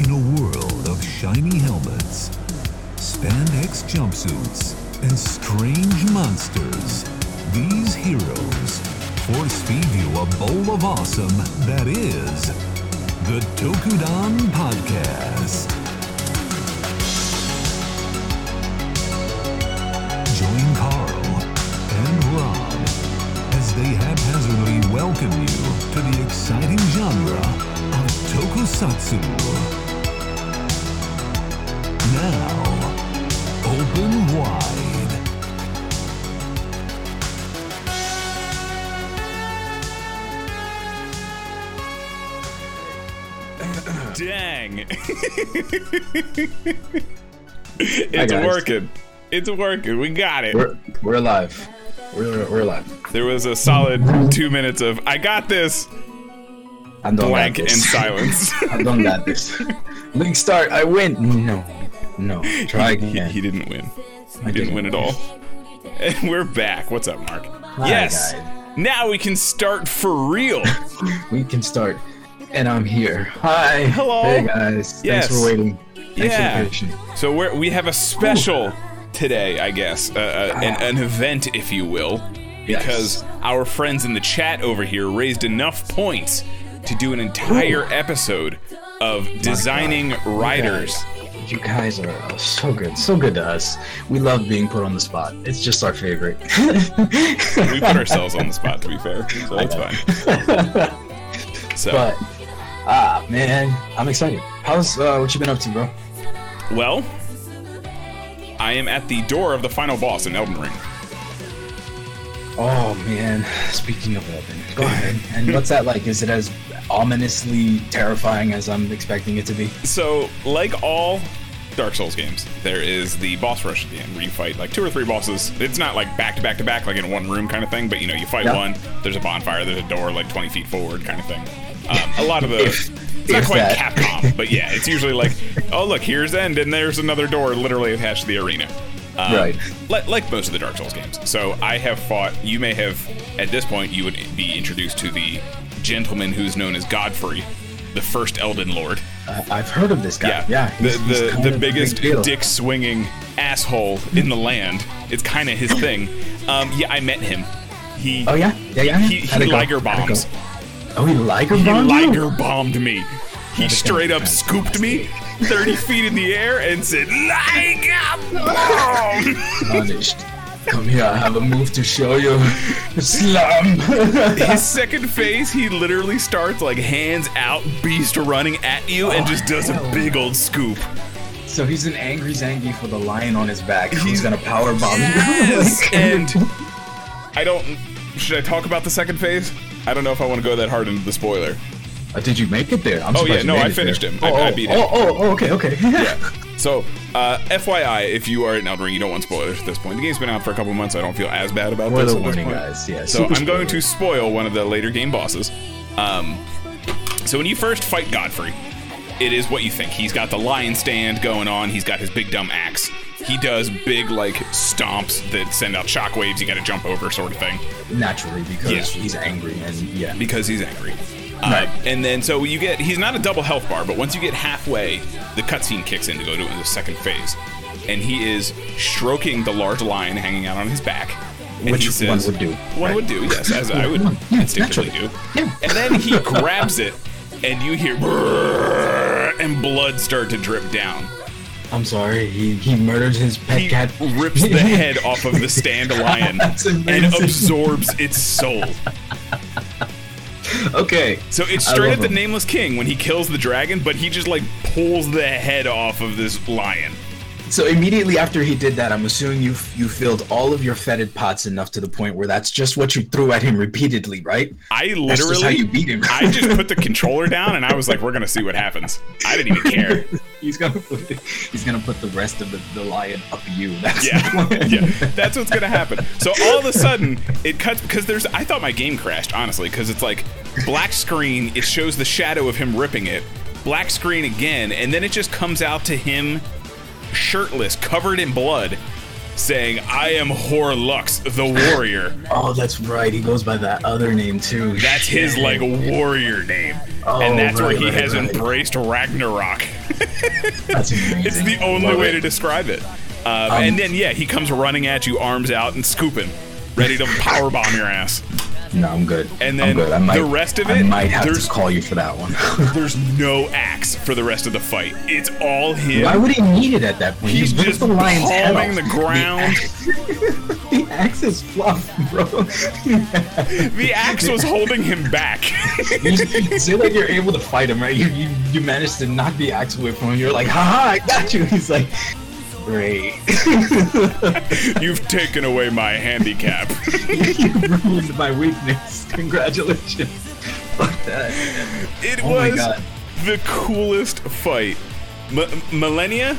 In a world of shiny helmets, spandex jumpsuits, and strange monsters, these heroes force feed you a bowl of awesome that is the Tokudan Podcast. Join Carl and Rob as they haphazardly welcome you to the exciting genre of tokusatsu. Dang. Hi, it's guys. working. It's working. We got it. We're we're alive. We're we're alive. There was a solid two minutes of I got this I don't blank got and silence. I don't got this. Link start. I win. No, no. Try he, again. he didn't win. He I didn't win at all. And we're back. What's up, Mark? yes. guys. Now we can start for real. We can start. And I'm here. Hi. Hello. Hey guys. Yes. Thanks for waiting. Thanks Yeah. for. So we're, we have a special today, I guess, uh, uh, an, an event, if you will, because our friends in the chat over here raised enough points to do an entire episode of designing riders. You guys are uh, so good. So good to us. We love being put on the spot. It's just our favorite. We put ourselves on the spot, to be fair, so that's fine. So, But ah man, I'm excited. How's uh, what you been up to, bro? well, I am at the door of the final boss in Elden Ring. Oh man, speaking of Elden, go ahead. And what's that like? Is it as ominously terrifying as I'm expecting it to be? So, like all Dark Souls games, there is the boss rush at the end where you fight like two or three bosses. It's not like back to back to back, like in one room kind of thing, but you know, you fight Yeah. one, there's a bonfire, there's a door like 20 feet forward kind of thing. Um, a lot of the. If- it's not quite that. Capcom, but yeah, it's usually like, oh, look, here's end, and there's another door literally attached to the arena. Um, Right. Like, like most of the Dark Souls games. So I have fought, you may have, at this point, you would be introduced to the gentleman who's known as Godfrey, the first Elden Lord. Uh, I've heard of this guy. Yeah, Yeah, the he's- he's the, kind the biggest big dick swinging asshole in the land. It's kind of his thing. Um, yeah, I met him. He Oh yeah, yeah, yeah. he, How'd he? Liger bombs. Oh, he Liger He bombed you? Liger bombed me. He straight up scooped me 30 feet in the air and said, Liger bomb! Punished. Come here, I have a move to show you. Slam. His second phase, he literally starts like hands out, beast running at you, and Oh, just does a big old scoop. so he's an angry Zangief with a lion on his back. He's, He's- gonna power bomb Yes! you. and I don't. Should I talk about the second phase? I don't know if I want to go that hard into the spoiler. Uh, did you make it there? I'm Oh, yeah, no, I finished there. him. I- Oh, I oh, beat oh, him. Oh, oh, okay, okay. Yeah. So, uh, FYI, if you are in Elden Ring, you don't want spoilers at this point. The game's been out for a couple months. I don't feel as bad about this. this warning, guys. Yeah. So I'm going to spoil one of the later game bosses. Um, so when you first fight Godfrey, it is what you think. He's got the lion stand going on. He's got his big dumb axe. He does big like stomps that send out shockwaves. You got to jump over, sort of thing, naturally because Yeah. he's angry and yeah. because he's angry. Uh, Right. and then so you get he's not a double health bar, but once you get halfway, the cutscene kicks in to go to the second phase, and he is stroking the large lion hanging out on his back. And Which says, one would do, One right? would do, yes, as I would Yeah, instinctively naturally. do. Yeah. And then he grabs it, and you hear and blood start to drip down. I'm sorry. He he murdered his pet He cat. rips the head off of the stand lion and absorbs its soul. Okay. So it's straight at the him. nameless king when he kills the dragon, but he just like pulls the head off of this lion. So immediately after he did that, I'm assuming you you filled all of your fetid pots enough to the point where that's just what you threw at him repeatedly, right? I That's just how literally, you beat him. I just put the controller down and I was like, "We're gonna see what happens." I didn't even care. he's gonna put the, he's gonna put the rest of the, the lion up you. That's Yeah, yeah, that's what's gonna happen. So all of a sudden, it cuts because there's. I thought my game crashed honestly because it's like black screen. It shows the shadow of him ripping it. Black screen again, and then it just comes out to him shirtless, covered in blood, saying, "I am Hoarah Loux, the warrior." Oh, that's right. He goes by that other name too. That's his like warrior name, Oh, and that's where he right, has right. embraced Ragnarok. That's amazing. It's the only Love way it. to describe it. Um, and then yeah, he comes running at you, arms out and scooping, ready to power bomb your ass. No, I'm good. And I'm then good. Might, the rest of it, I might have there's- to call you for that one. There's no axe for the rest of the fight. It's all him. Why would he need it at that point? He's He ripped just the lion's head off. the ground. The axe is fluff, bro. The axe was holding him back. you, you say like you're able to fight him, right? You, you you managed to knock the axe away from him. You're like, haha, I got you. He's like, great. You've taken away my handicap. you ruined my weakness. Congratulations. Fuck that. It Oh was the coolest fight. M- Malenia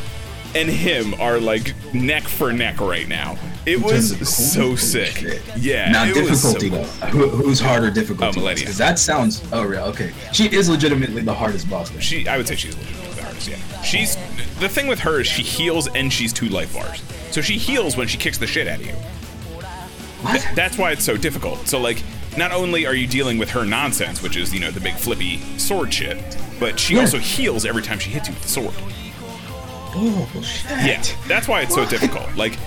and him are like neck for neck right now. It was of so sick. shit. Yeah. Now so difficulty cool. though. Who, who's harder difficulty? Oh, Malenia. Because that sounds. Oh, real. Okay. She is legitimately the hardest boss. She, I would say she's legitimately the. Yeah. She's the thing with her is she heals and she's two life bars. So she heals when she kicks the shit out of you. What? That's why it's so difficult. So like, not only are you dealing with her nonsense, which is you know the big flippy sword shit, but she Yeah. also heals every time she hits you with the sword. Oh shit. Yeah, that's why it's so difficult. Like,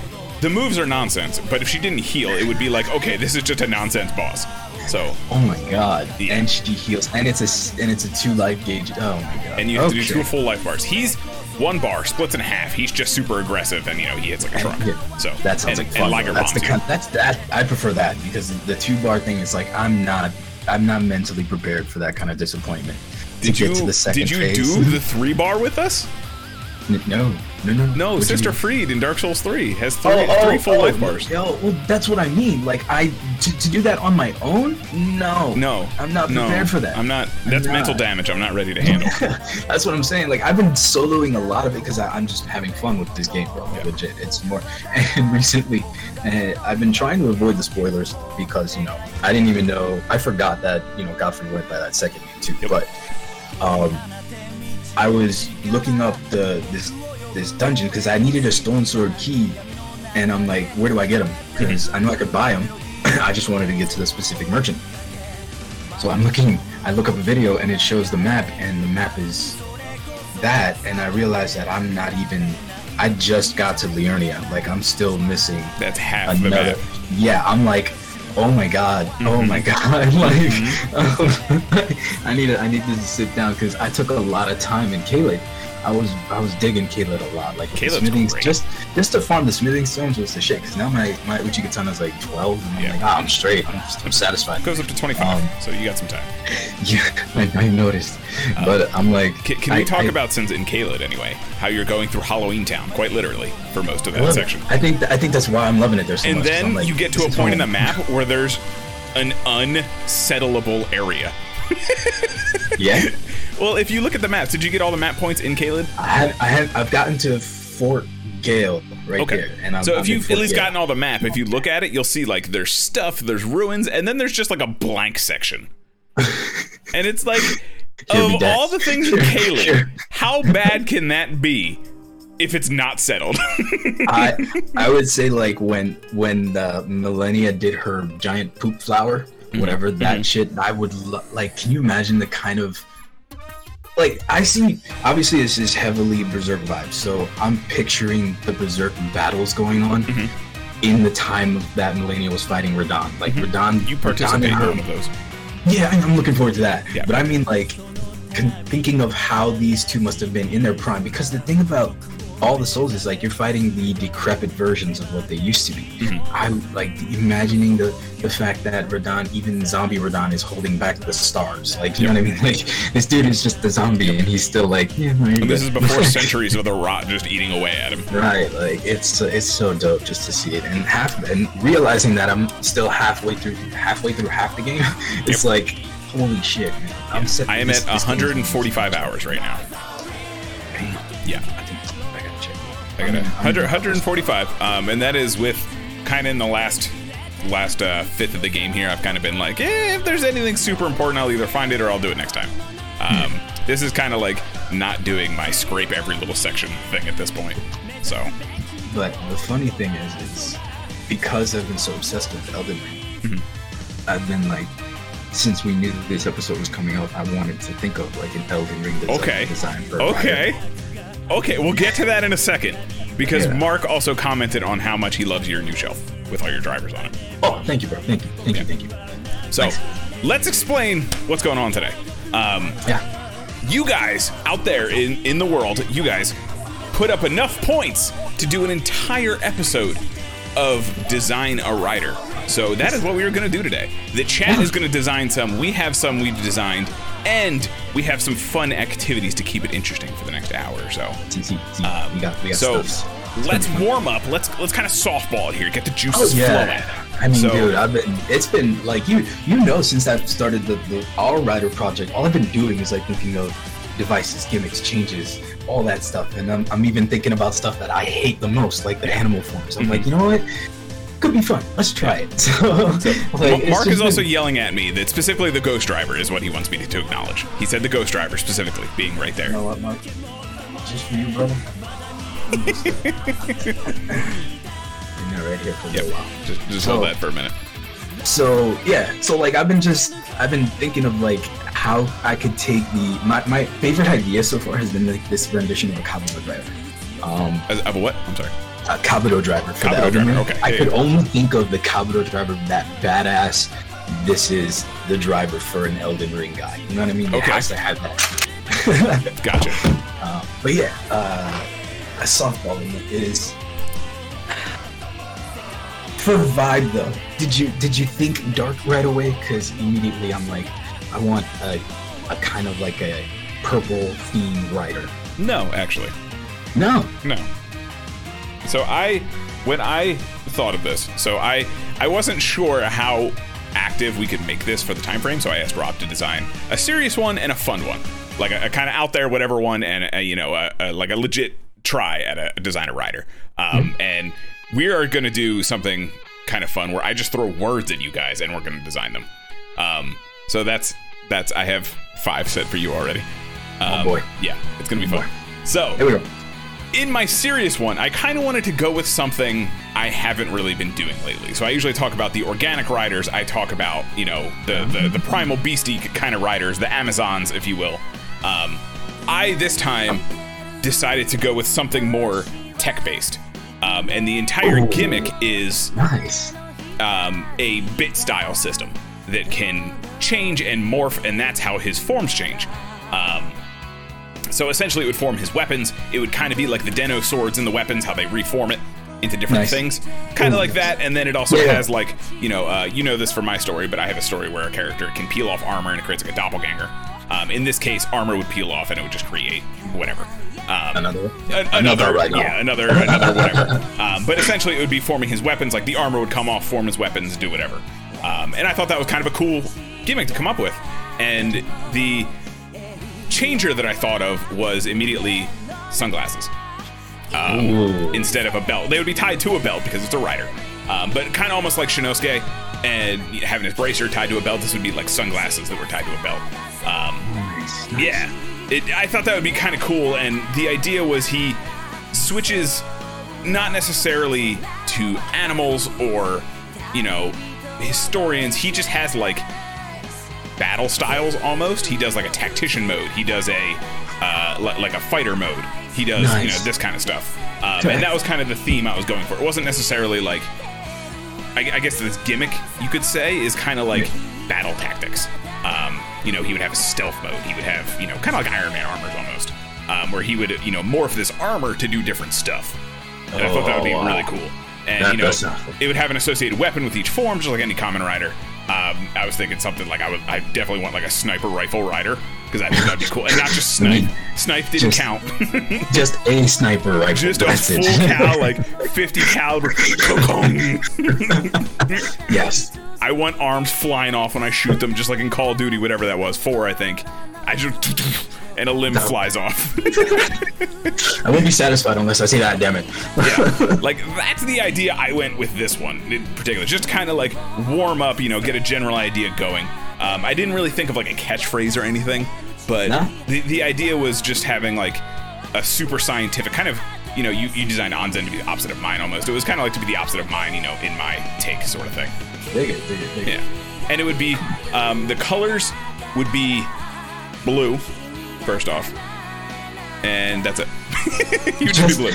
the moves are nonsense, but if she didn't heal, it would be like, okay, this is just a nonsense boss. So, Oh my god. Yeah. And she heals, and it's a and it's a two life gauge. Oh my god. and you have to do two full life bars. He's one bar, splits in half. He's just super aggressive, and you know he hits like a truck. Yeah. So that sounds and, like fun. And. That's the kind. That's that. I prefer that because the two bar thing is like I'm not. I'm not mentally prepared for that kind of disappointment. Did to you get to the second did you phase. do the three bar with us? No, no, no. No, What'd Sister? Friede in Dark Souls Three has three, Oh, oh, three full oh, life bars. Yo, well, that's what I mean. Like, I to, to do that on my own? No, No, I'm not no, prepared for that. I'm not. I'm That's not. mental damage. I'm not ready to handle. That's what I'm saying. Like, I've been soloing a lot of it because I'm just having fun with this game, bro. Yeah. Legit, it's more. And recently, uh, I've been trying to avoid the spoilers because you know I didn't even know. I forgot that you know Godfrey went by that second name too. Yep. But um, I was looking up the this this dungeon because I needed a stone sword key, and I'm like, where do I get them? Because I know I could buy them. I just wanted to get to the specific merchant. So I'm looking. I look up a video and it shows the map, and the map is that, and I realize that I'm not even. I just got to Liurnia. Like I'm still missing That's half the another. map. Yeah, I'm like, oh my god, oh Mm-hmm. my god, like I need to, I need to sit down because I took a lot of time in Caelid. I was I was digging Caelid a lot. Like Caelid's great. just just to farm the smithing stones was the shit. Because now my my Uchigatana is like 12, and I'm Yeah. like, ah, I'm straight. I'm, I'm satisfied. Goes up to 25, Um, so you got some time. Yeah, I, I noticed, but I'm like, Can, can we talk I- about since in Caelid anyway? How you're going through Halloween Town, quite literally, for most of that it. section. I think th- I think that's why I'm loving it there so and much. then like, you get to a point in the map where there's an unsettleable area. Yeah, Well, if you look at the maps, did you get all the map points in Caelid? I have I have I've gotten to Fort Gael right Okay. there, and I'm, so I'm if you've at least Gael. gotten all the map, if you look at it, you'll see like there's stuff, there's ruins, and then there's just like a blank section. and it's like, of all the things in Here- Caelid, how bad can that be if it's not settled? I I would say like when when the Malenia did her giant poop flower, Mm-hmm. whatever that shit. I would lo- like. Can you imagine the kind of like I see? Obviously, this is heavily Berserk vibes, so I'm picturing the Berserk battles going on. Mm-hmm. In the time of that Malenia was fighting Radahn, like Radahn, you Radahn participate and in one of those. Yeah, I'm I'm looking forward to that. Yeah. But I mean, like, thinking of how these two must have been in their prime, because the thing about all the souls is like you're fighting the decrepit versions of what they used to be. Mm-hmm. I like imagining the the fact that Radahn, even zombie Radahn, is holding back the stars. Like, you know what I mean? Like, this dude is just a zombie, and he's still like, yeah, no, you're And this is before centuries of the rot just eating away at him. Right, like it's it's so dope just to see it, and half and realizing that I'm still halfway through halfway through half the game. It's like holy shit, man! I'm. I am this- at this 145 hours right now. Damn, Yeah, I got it. 100, 145, um, and that is with kind of in the last last uh, fifth of the game here. I've kind of been like, eh, if there's anything super important, I'll either find it or I'll do it next time. Um, this is kind of like not doing my scrape every little section thing at this point. So But the funny thing is, is because I've been so obsessed with Elden Ring, Mm-hmm. I've been like since we knew that this episode was coming out, I wanted to think of like an Elden Ring design, Okay. design for Okay. Okay, we'll get to that in a second because Yeah. Mark also commented on how much he loves your new shelf with all your drivers on it. Oh, thank you, bro. Thank you. Thank you. Thank you. So, Thanks. let's explain what's going on today. Um, Yeah. you guys out there in, in the world, you guys put up enough points to do an entire episode of Design a Rider. So that is what we are going to do today. The chat is going to design some, we have some we've designed, and we have some fun activities to keep it interesting for the next hour or so. See. we got, we got So let's warm up. Let's let's kind of softball it here. Get the Oh juices yeah. flowing. I mean, So- dude, I've been. It's been like you. You know, since I've started the the All Rider project, all I've been doing is like thinking of devices, gimmicks, changes, all that stuff, and I'm, I'm even thinking about stuff that I hate the most, like the animal forms. I'm Mm-hmm. like, you know what? Could be fun. Let's try it. So, like, it's Mark is also been- yelling at me that specifically the Ghost Driver is what he wants me to acknowledge. He said the Ghost Driver specifically being right there. You know what, Mark? Just for you, brother. You're not right here for a Yep. little while. Just, just So- hold that for a minute. so yeah so like i've been just i've been thinking of like how i could take the my, my favorite idea so far has been like this rendition of a Kabuto driver um As- Of a what? I'm sorry. A Kabuto driver for the Kabuto Elden driver, Ring. okay. i could only think of the Kabuto driver that badass this is the driver for an elden ring guy you know what i mean it Okay. has to have that Gotcha. uh, but yeah uh a softball it is for vibe though did you did you think dark right away because immediately i'm like i want a, a kind of like a purple theme rider No, actually. no No. So I, when I thought of this, so I, I wasn't sure how active we could make this for the time frame. So I asked Rob to design a serious one and a fun one, like a, a kind of out there, whatever one, and a, you know, a, a, like a legit try at a, designer rider. Um, and we are gonna do something kind of fun where I just throw words at you guys and we're gonna design them. Um, so that's that's I have five set for you already. Um, boy. Yeah, it's gonna be fun. So here we go in my serious one, I kind of wanted to go with something I haven't really been doing lately. So I usually talk about the organic riders. I talk about you know the the, the primal beastie kind of riders, the Amazons, if you will. Um, I this time decided to go with something more tech based, um, and the entire Ooh. gimmick is nice um, a bit style system that can change and morph, and that's how his forms change. Um, so essentially, it would form his weapons. It would kind of be like the Den-O swords and the weapons, how they reform it into different Nice. things, kind of like that. And then it also Yeah. has like you know, uh, you know this from my story, but I have a story where a character can peel off armor and it creates like a doppelganger. Um, in this case, armor would peel off and it would just create whatever. Um, another Another right now. yeah, another, another whatever. Um, but essentially, it would be forming his weapons. Like the armor would come off, form his weapons, do whatever. Um, and I thought that was kind of a cool gimmick to come up with. And the changer that I thought of was immediately sunglasses um, instead of a belt. They would be tied to a belt because it's a rider. Um, but kind of almost like Shinnosuke and having his bracer tied to a belt. This would be like sunglasses that were tied to a belt. Um, nice, nice. yeah, it, I thought that would be kind of cool, and the idea was he switches not necessarily to animals or you know historians. He just has like battle styles almost. He does like a tactician mode. He does a uh, li- like a fighter mode. He does you know this kind of stuff, um, and that was kind of the theme I was going for. It wasn't necessarily like I, I guess this gimmick you could say is kind of like battle tactics. Um, you know, he would have a stealth mode. He would have you know kind of like Iron Man armors almost, um, where he would you know morph this armor to do different stuff. And I thought that would be Oh, wow. really cool. And That you know, does sound cool. it would have an associated weapon with each form, just like any common rider. Um, I was thinking something like I would, I definitely want like a sniper rifle rider because I think that'd be cool, and not just snipe. Snipe didn't Just- count. just a sniper rifle just a full it. cal, like 50 caliber. Yes I want arms flying off when I shoot them, just like in Call of Duty, whatever that was. Four, I think. I just and a limb flies off. I won't be satisfied unless I say that. Damn it. yeah, like that's the idea I went with this one in particular. Just kind of like warm up, you know, get a general idea going. Um, I didn't really think of like a catchphrase or anything, but No? the the idea was just having like a super scientific kind of. You know, you, you designed Anzen to be the opposite of mine almost. It was kind of like to be the opposite of mine, you know, in my take sort of thing. Dig it, dig it, dig it. Yeah. and it would be um, the colors would be blue, first off, and that's it. you just Just, be blue.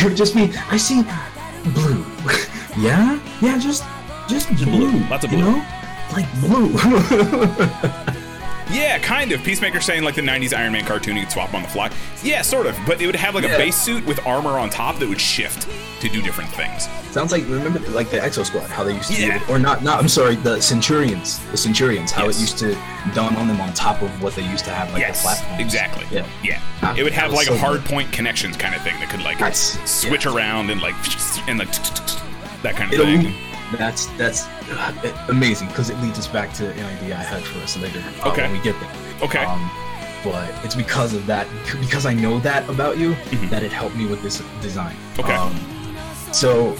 it would just be, I see blue. yeah? Yeah, just just blue. Lots of You blue. know? Like blue. Yeah, kind of. Peacemaker saying like the '90s Iron Man cartoon, you could swap on the fly. Yeah, sort of. But it would have like a base suit with armor on top that would shift to do different things. Sounds like remember like the Exo Squad, how they used to Yeah. do it. Or not not I'm sorry, the Centurions. The Centurions, how Yes. it used to dawn on them on top of what they used to have like yes, the platforms. exactly. Yeah. yeah. Ah, it would have like so a hard good. point connections kind of thing that could like That's- switch around and like and like that kind of It'll, thing. That's that's uh, amazing because it leads us back to an idea I had for us later uh, Okay. when we get there. Okay. Um, but it's because of that, because I know that about you, Mhm. that it helped me with this design. Okay. Um, so,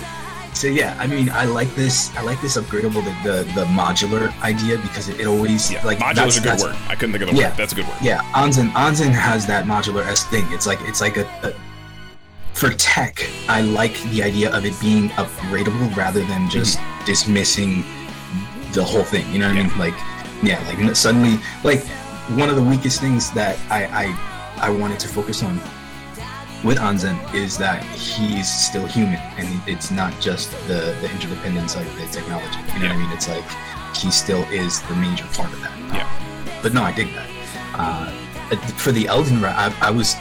so yeah, I mean, I like this. I like this upgradable, the the, the modular idea because it, it always yeah, like modular is a good word. I couldn't think of the Yeah. word. That's a good word. Yeah, Anzen Anzen has that modular s thing. It's like it's like a, a for tech. I like the idea of it being upgradable rather than just dismissing the whole thing. You know what I mean? Like, yeah, like suddenly, like one of the weakest things that I I, I wanted to focus on with Anzen is that he's still human and it's not just the the interdependence of the technology. You know what I mean? It's like he still is the major part of that. Yeah. But no, I dig that. Uh, for the Elden Ring, I, I was.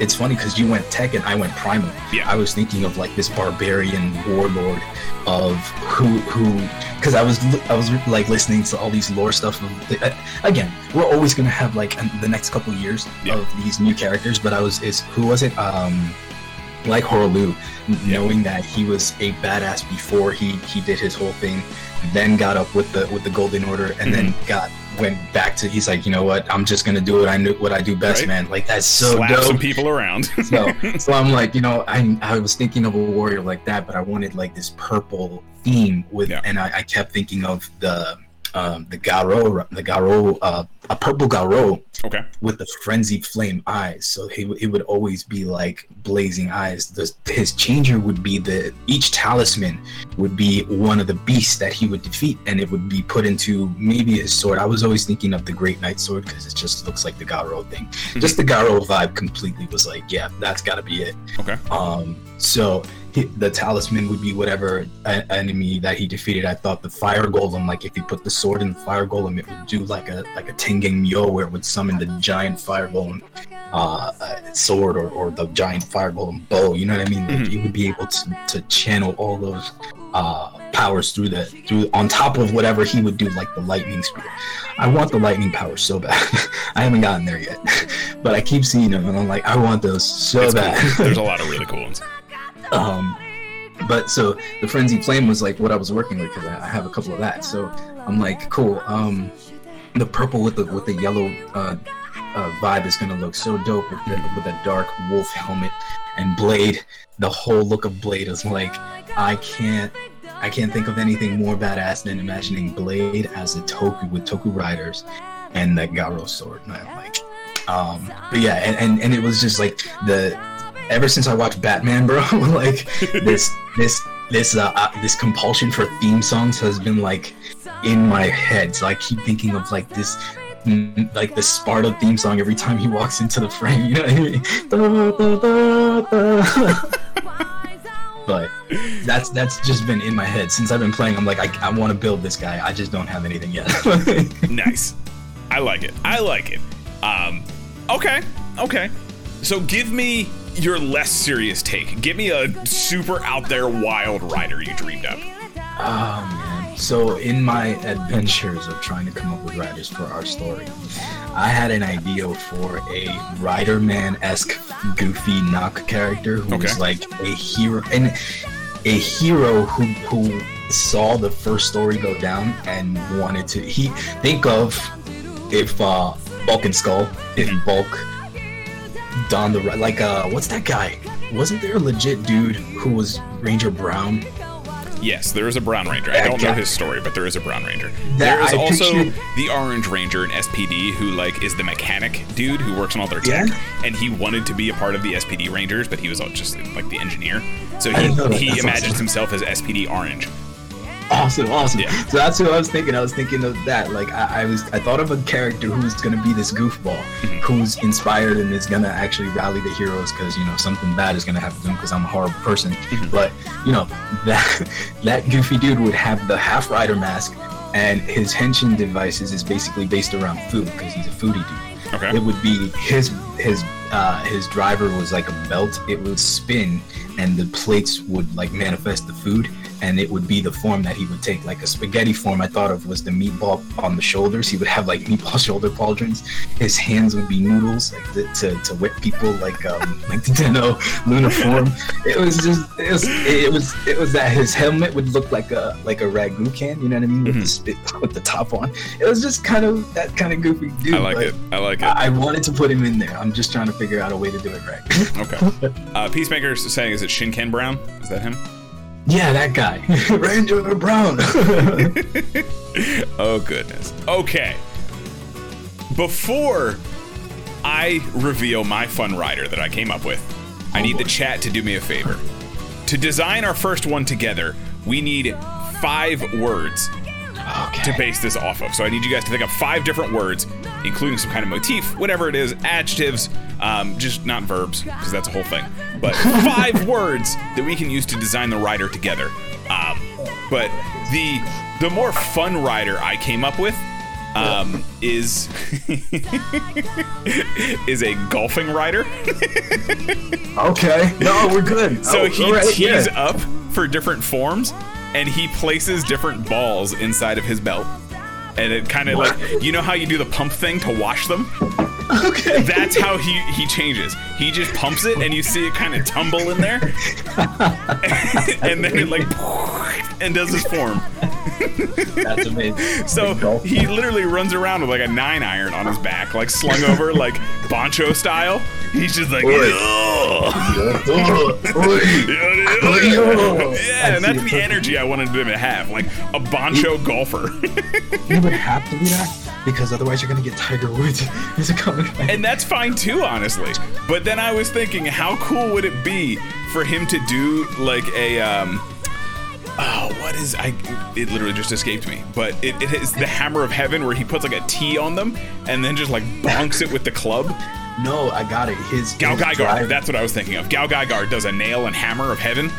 It's funny because you went tech and I went primal. Yeah. I was thinking of like this barbarian warlord of who who because I was I was like listening to all these lore stuff. Of, uh, again, we're always gonna have like an- the next couple years Yeah. of these new characters. But I was is who was it? Um, like Horolu, knowing that he was a badass before he he did his whole thing, then got up with the with the Golden Order, and then Mm-hmm. got went back to he's like, you know what, I'm just gonna do what I knew what I do best, Right. man. Like that's so Slap dope. some people around. so, so I'm like, you know, I I was thinking of a warrior like that, but I wanted like this purple theme with, Yeah. and I, I kept thinking of the um the Garo, the Garo, uh, a purple Garo okay. with the frenzied flame eyes. So he it would always be like blazing eyes. The, his changer would be the each talisman would be one of the beasts that he would defeat, and it would be put into maybe his sword. I was always thinking of the Great Knight sword because it just looks like the Garo thing. Just the Garo vibe completely was like, yeah, that's got to be it. Okay. Um, so the talisman would be whatever enemy that he defeated. I thought the fire golem, like if he put the sword in the fire golem, it would do like a like a Tengen Myo where it would summon the giant fire golem uh, sword or, or the giant fire golem bow. You know what I mean? Like Mhm. he would be able to, to channel all those uh, powers through the through on top of whatever he would do, like the lightning spear. I want the lightning power so bad. I haven't gotten there yet, but I keep seeing them, and I'm like, I want those so It's bad. cool. There's a lot of really cool ones. Um but so the frenzy flame was like what i was working with because I, have a couple of that. So i'm like cool um the purple with the with the yellow uh, uh vibe is gonna look so dope with the, with dark wolf helmet and blade. The whole look of blade is like i can't i can't think of anything more badass than imagining blade as a toku with toku riders and that garo sword. And i'm like um but yeah and, and and it was just like the ever since I watched Batman, bro, like this this this uh, uh this compulsion for theme songs has been like in my head. So I keep thinking of like this mm, like the Sparta theme song every time he walks into the frame. You know what I mean? But that's that's just been in my head since I've been playing. I'm like, I, I want to build this guy. I just don't have anything yet. nice. I like it. I like it. Um, okay, okay. So give me your less serious take. Give me a super out there wild rider you dreamed up. Oh man. So in my adventures of trying to come up with riders for our story, I had an idea for a Rider Man esque goofy knock character who was like a hero and a hero who who saw the first story go down and wanted to he think of if uh Bulk and Skull, if Bulk donned the like uh what's that guy? Wasn't there a legit dude who was Ranger Brown? Yes, there is a Brown Ranger. I don't know his story, but there is a Brown Ranger. There is also the Orange Ranger in SPD who like is the mechanic dude who works on all their tech, Yeah. and he wanted to be a part of the SPD Rangers, but he was all just like the engineer. So he didn't know that. he imagines awesome. himself as SPD Orange. Awesome, awesome. Yeah. So that's who I was thinking. I was thinking of that. Like I, I was, I thought of a character who's gonna be this goofball, Mm-hmm. who's inspired and is gonna actually rally the heroes because you know something bad is gonna happen to him because I'm a horrible person. Mm-hmm. But you know that that goofy dude would have the half rider mask, and his henshin devices is basically based around food because he's a foodie dude. Okay. It would be his his uh, his driver was like a belt. It would spin, and the plates would like manifest the food, and it would be the form that he would take. Like a spaghetti form, I thought of was the meatball on the shoulders. He would have like meatball shoulder pauldrons. His hands would be noodles, like the, to to whip people, like um like the Deno Luna form. It was just it was it was it was that his helmet would look like a like a ragu can. You know what I mean? With the spit with the top on. It was just kind of that kind of goofy dude. I like it. I like it. I I wanted to put him in there. I'm just trying to figure out a way to do it right. Okay. Uh, Peacemaker's saying, is it Shinken Brown? Is that him? Yeah, that guy, Ranger Brown. Oh, goodness. Okay. Before I reveal my fun rider that I came up with, I oh, need the chat to do me a favor. To design our first one together, we need five words to base this off of. So I need you guys to think of five different words, including some kind of motif, whatever it is, adjectives, um, just not verbs, because that's a whole thing. But five words that we can use to design the rider together. Um, but the the more fun rider I came up with um, is is a golfing rider. okay, no, we're good. So Oh, he right, tees yeah. up for different forms, and he places different balls inside of his belt. And it kind of like you know how you do the pump thing to wash them. Okay. That's how he he changes. He just pumps it, and you see it kind of tumble in there, and then it like and does his form. That's amazing. So he literally runs around with like a nine iron on his back, like slung over, like Boncho style. He's just like, yeah, and that's the energy I wanted him to have, like a Boncho golfer. You would have to be that because otherwise you're gonna get Tiger Woods. Is it coming? and that's fine too, honestly. But then I was thinking, how cool would it be for him to do like a um Oh, what is I? It literally just escaped me. But it, it is the hammer of heaven, where he puts like a T on them and then just like bonks it with the club. No, I got it. His Gal drive- that's what I was thinking of. GaoGaiGar does a nail and hammer of heaven.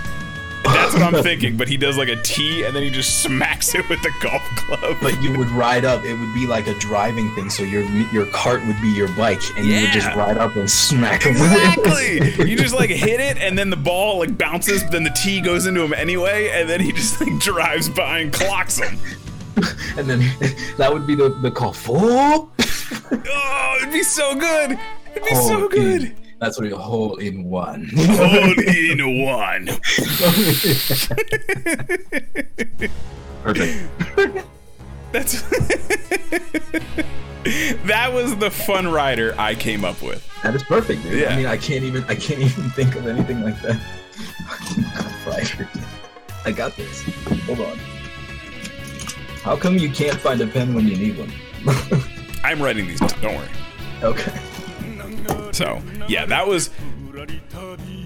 That's what I'm thinking. But he does like a T and then he just smacks it with the golf club. But you would ride up. It would be like a driving thing. So your your cart would be your bike, and you would just ride up and smack him. with it. Exactly. You just like hit it, and then the ball like bounces. But Then the tee goes into him anyway, and then he just like drives by and clocks him. and then that would be the the call. Full. Oh, it'd be so good. It'd be so good. in- That's what a hole in one. All in one. Perfect. That's that was the fun rider I came up with. That is perfect, dude. Yeah. I mean, I can't even I can't even think of anything like that. Fighter. I got this. Hold on. How come you can't find a pen when you need one? I'm writing these. Don't worry. okay. So yeah, that was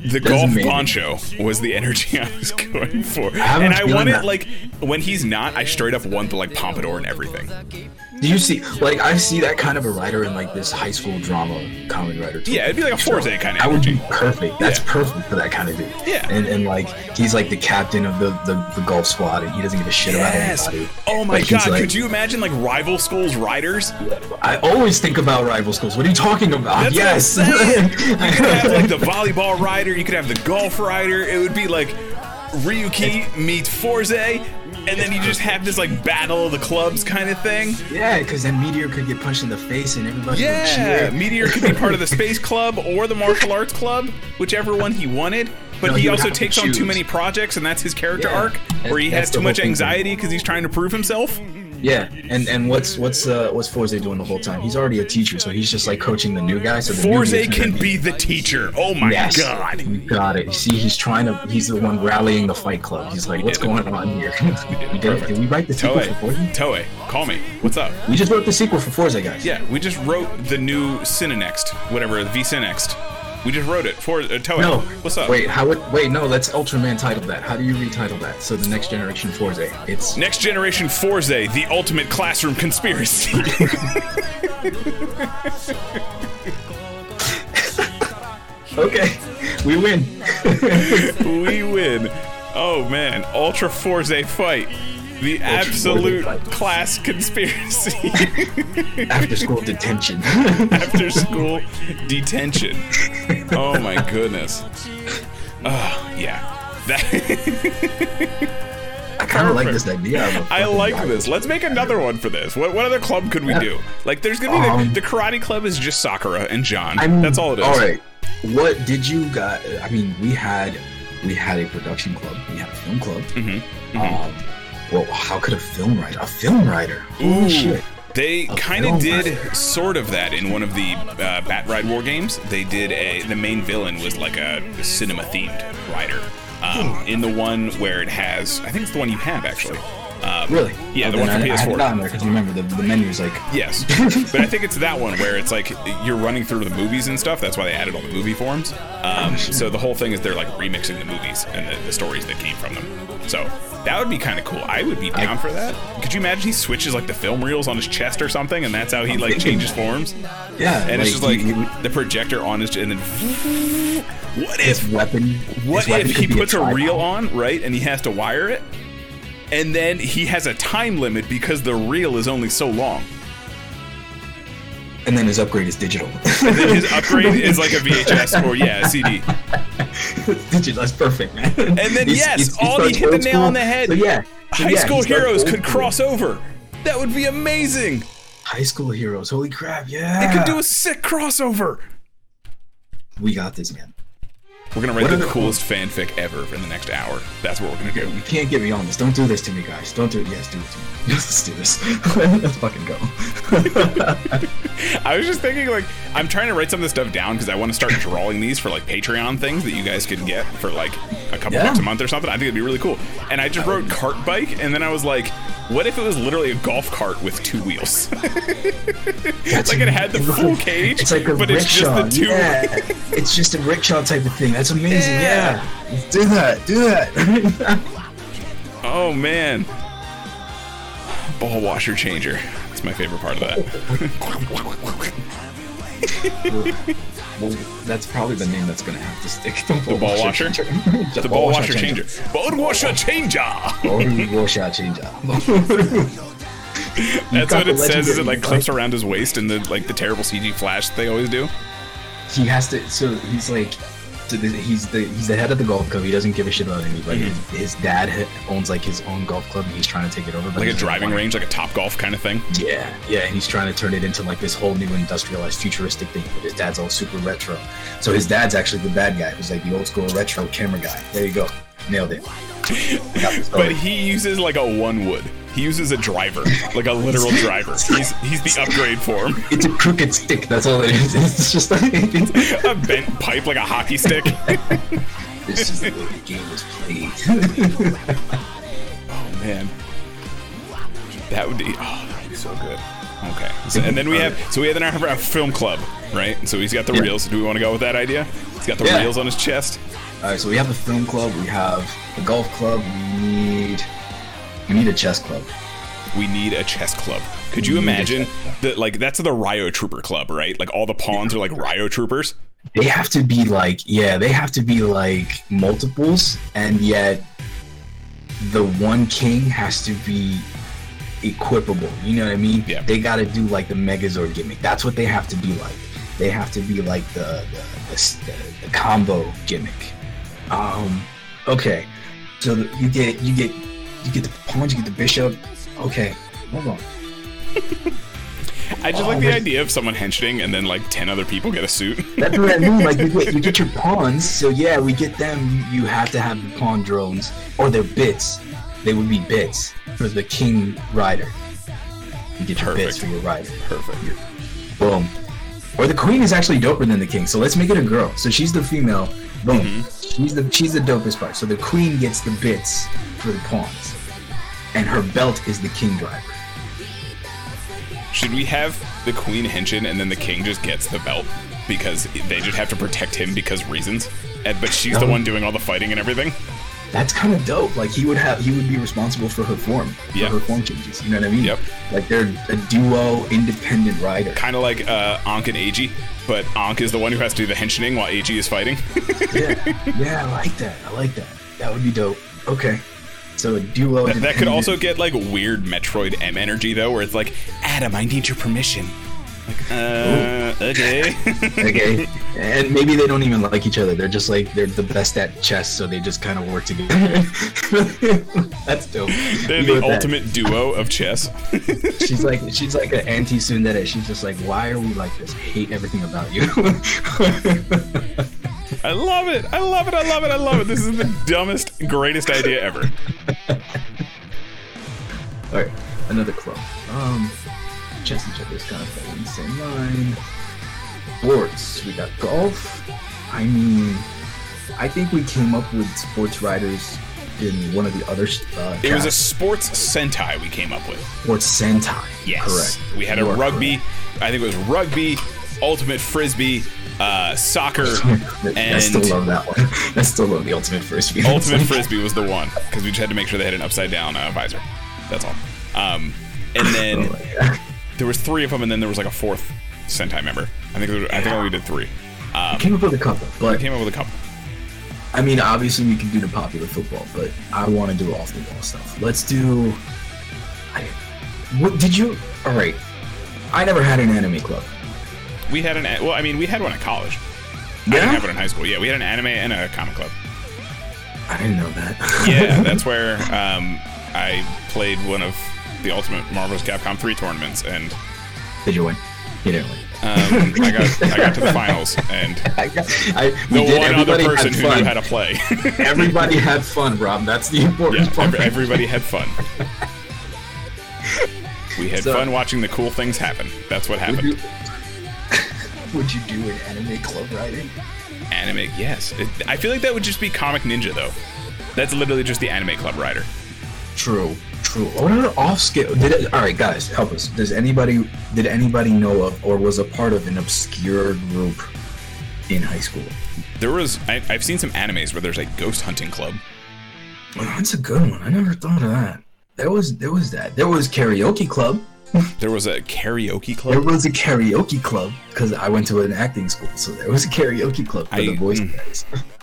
the golf amazing. poncho was the energy I was going for, have and I wanted that- like when he's not, I straight up want the like pompadour and everything. Do you see like I see that kind of a writer in like this high school drama comedy writer too. Yeah, it'd be like a Fourze kind of That would be perfect. That's Yeah. perfect for that kind of dude. Yeah. And and like he's like the captain of the, the, the golf squad and he doesn't give a shit Yes. about anybody. Oh my Like, god, like- could you imagine like rival schools riders? I always think about rival schools. What are you talking about? That's yes. what I'm saying. You could have like the volleyball rider, you could have the golf rider. It would be like Ryuki meets Fourze, and then you just have this like battle of the clubs kind of thing. yeah, because then Meteor could get punched in the face and everybody would Yeah, cheer. Meteor could be part of the space club or the martial arts club, whichever one he wanted. But No, he, he also have to takes on too many projects, and that's his character Yeah. arc, where he That's has too much anxiety because he's trying to prove himself. Yeah, and and what's what's uh what's Fourze doing the whole time? He's already a teacher, so he's just like coaching the new guy. So the Fourze can be the teacher. Oh my Yes, god. you got it. See, he's trying to. He's the one rallying the Fight Club. He's like, "What's it. going on here?" we did, did we write the sequel Toei, for Fourze? Toei, call me. What's up? We just wrote the sequel for Fourze, guys. Yeah, we just wrote the new Cinenext, whatever, the V Cinext. We just wrote it. For uh, Toei. No, What's up? Wait, how would wait? No, let's Ultraman title that. How do you retitle that? So the next generation Fourze. It's Next generation Fourze, the ultimate classroom conspiracy. okay. We win. we win. Oh man, Ultra Fourze fight. The absolute class conspiracy. After school detention. After school detention. Oh my goodness. Oh yeah. That I kind of like this idea. I like rival. this. Let's make another one for this. What what other club could we do? Like there's gonna be Um, the, the karate club is just Sakura and John. I mean, That's all it is. All right. What did you got? I mean, we had we had a production club. We had a film club. Mhm, Um, well, how could a film writer? A film writer? Ooh, shit! They kind of did writer. sort of that in one of the uh, Battride War games. They did a the main villain was like a cinema themed rider. Um, Hmm. in the one where it has, I think it's the one you have actually. Um, Really? Yeah, Oh, the one for I, I had it PS4. on there because remember the the menu is like Yes, but I think it's that one where it's like you're running through the movies and stuff. That's why they added all the movie forms. Um, so the whole thing is they're like remixing the movies and the, the stories that came from them. So that would be kind of cool. I would be down for that. Could you imagine he switches like the film reels on his chest or something, and that's how he like thinking changes forms? yeah, And it's just like he- he- the projector on his and then. What if? weapon. What weapon if could he puts a tripod. reel on right, and he has to wire it, and then he has a time limit because the reel is only so long. and then his upgrade is digital. And then his upgrade is like a VHS or yeah, a CD. digital. That's perfect, man. And then yes, all he hit the nail on the head. So yeah, so High yeah, school heroes could school. cross over. That would be amazing. High school heroes. Holy crap! Yeah, They could do a sick crossover. We got this, man. We're gonna write What the coolest fanfic ever in the next hour. That's what we're gonna do. You can't get me on this. Don't do this to me, guys. Don't do it. Yes, do it to me. Let's do this. Let's fucking go. I was just thinking, like, I'm trying to write some of this stuff down because I want to start drawing these for like Patreon things that you guys can get for like a couple Yeah. bucks a month or something. I think it'd be really cool. And I just wrote cart bike, and then I was like, what if it was literally a golf cart with two wheels? That's like it had the full cage, It's like a but it's just rickshaw. the two. Yeah, it's just a rickshaw type of thing. That's amazing. Yeah. Yeah, do that. Do that. Oh man, ball washer changer. That's my favorite part of that. Well, that's probably the name that's gonna have to stick. The ball, ball washer? changer. The ball washer changer. Ball washer changer. Ball washer changer. That's what it says. Is it like clips around his waist and the like the terrible CG flash they always do? he has to. So he's like, so the, he's the he's the head of the golf club. He doesn't give a shit about anybody. Mm-hmm. His, his dad owns like his own golf club, and he's trying to take it over. Like a driving range, like a top golf kind of thing. Yeah, yeah, and he's trying to turn it into like this whole new industrialized futuristic thing. But his dad's all super retro. So his dad's actually the bad guy, who's like the old school retro camera guy. There you go, nailed it. But he uses like a one wood. He uses a driver, like a literal driver. He's he's the upgrade form. it's a crooked stick. That's all it is. It's just like A bent pipe, like a hockey stick. this is the way the game is played. Oh man, that would be oh, that would be so good. Okay, so, and then we have so we have then our, our film club, right? So he's got the Yeah. reels. Do we want to go with that idea? He's got the Yeah. reels on his chest. All right, so we have a film club. We have a golf club. We need we need a chess club. We need a chess club. Could you We a imagine that? Like that's the Ryo Trooper Club, right? Like all the pawns are like Ryo Troopers. They have to be like yeah, they have to be like multiples, and yet the one king has to be equipable. You know what I mean? Yeah. They got to do like the Megazord gimmick. That's what they have to be like. They have to be like the the, the, the, the combo gimmick. Um. Okay. So the, you get you get you get the pawns, you get the bishop. Okay. Hold on. I just Oh, like the that's- idea of someone henching and then like ten other people get a suit. That's what I mean. Like you get, you get your pawns. So yeah, we get them. You, have to have the pawn drones or their bits. They would be bits for the king rider. You get your bits for your rider. Perfect. Boom. Or the queen is actually doper than the king. So let's make it a girl. So she's the female. Boom. Mm-hmm. She's the she's the dopest part. So the queen gets the bits for the pawns, and her belt is the king driver. Should we have the queen henshin and then the king just gets the belt because they just have to protect him because reasons? And, but she's the Um, one doing all the fighting and everything. That's kind of dope. Like he would have, he would be responsible for her form, for Yeah. her form changes. You know what I mean? Yep. Like they're a duo, independent rider. Kind of like uh, Ankh and Eiji, but Ankh is the one who has to do the henching while Eiji is fighting. yeah, yeah, I like that. I like that. That would be dope. Okay, so a duo. That, that could also get like weird Metroid M energy though, where it's like, Adam, I need your permission. Uh, okay. okay, and maybe they don't even like each other. They're just like they're the best at chess, so they just kind of work together. That's dope. They're You the with that. ultimate duo of chess. She's like she's like an anti tsundere. She's just like, why are we like this? I hate everything about you. I love it. I love it. I love it. I love it. This is the dumbest, greatest idea ever. All right, another club. Um, chess and checkers kind of in the same line. Sports. We got golf. I mean, I think we came up with sports riders in one of the other. Uh, It was a sports sentai we came up with. sports sentai. Yes. correct. We had You a rugby. I think it was rugby, ultimate frisbee, uh, soccer, correct. I still love that one. I still love the ultimate frisbee. ultimate frisbee was the one because we just had to make sure they had an upside down uh, visor. That's all. Um, and Oh then God. There was three of them, and then there was like a fourth sentai member. I think there I think I only did three. Um, came up with a couple, but came up with a couple. I mean, obviously we can do the popular football, but I want to do off the wall stuff. Let's do. I, what did you? All right, I never had an anime club. We had an well, I mean, we had one at college. I Yeah? didn't have one in high school. Yeah, we had an anime and a comic club. I didn't know that. Yeah, that's where um, I played one of the Ultimate Marvel's Capcom 3 tournaments, and did you win? You didn't win. um, I got I got to the finals, and I, I, the did. one other person had who knew how to play. Everybody had fun, Rob. That's the important yeah, part. ev- everybody had fun. We had So- fun watching the cool things happen. That's what Would happened. you, would you do an anime club riding? Anime, yes. It, I feel like that would just be Comic Ninja, though. That's literally just the anime club rider. True, true. What are off scale? Did it, all right, guys, help us. Does anybody did anybody know of or was a part of an obscure group in high school? There was I, I've seen some animes where there's a ghost hunting club. Oh, that's a good one. I never thought of that. There was there was that. There was karaoke club. There was a karaoke club. There was a karaoke club because I went to an acting school, so there was a karaoke club for I- the voice mm. guys.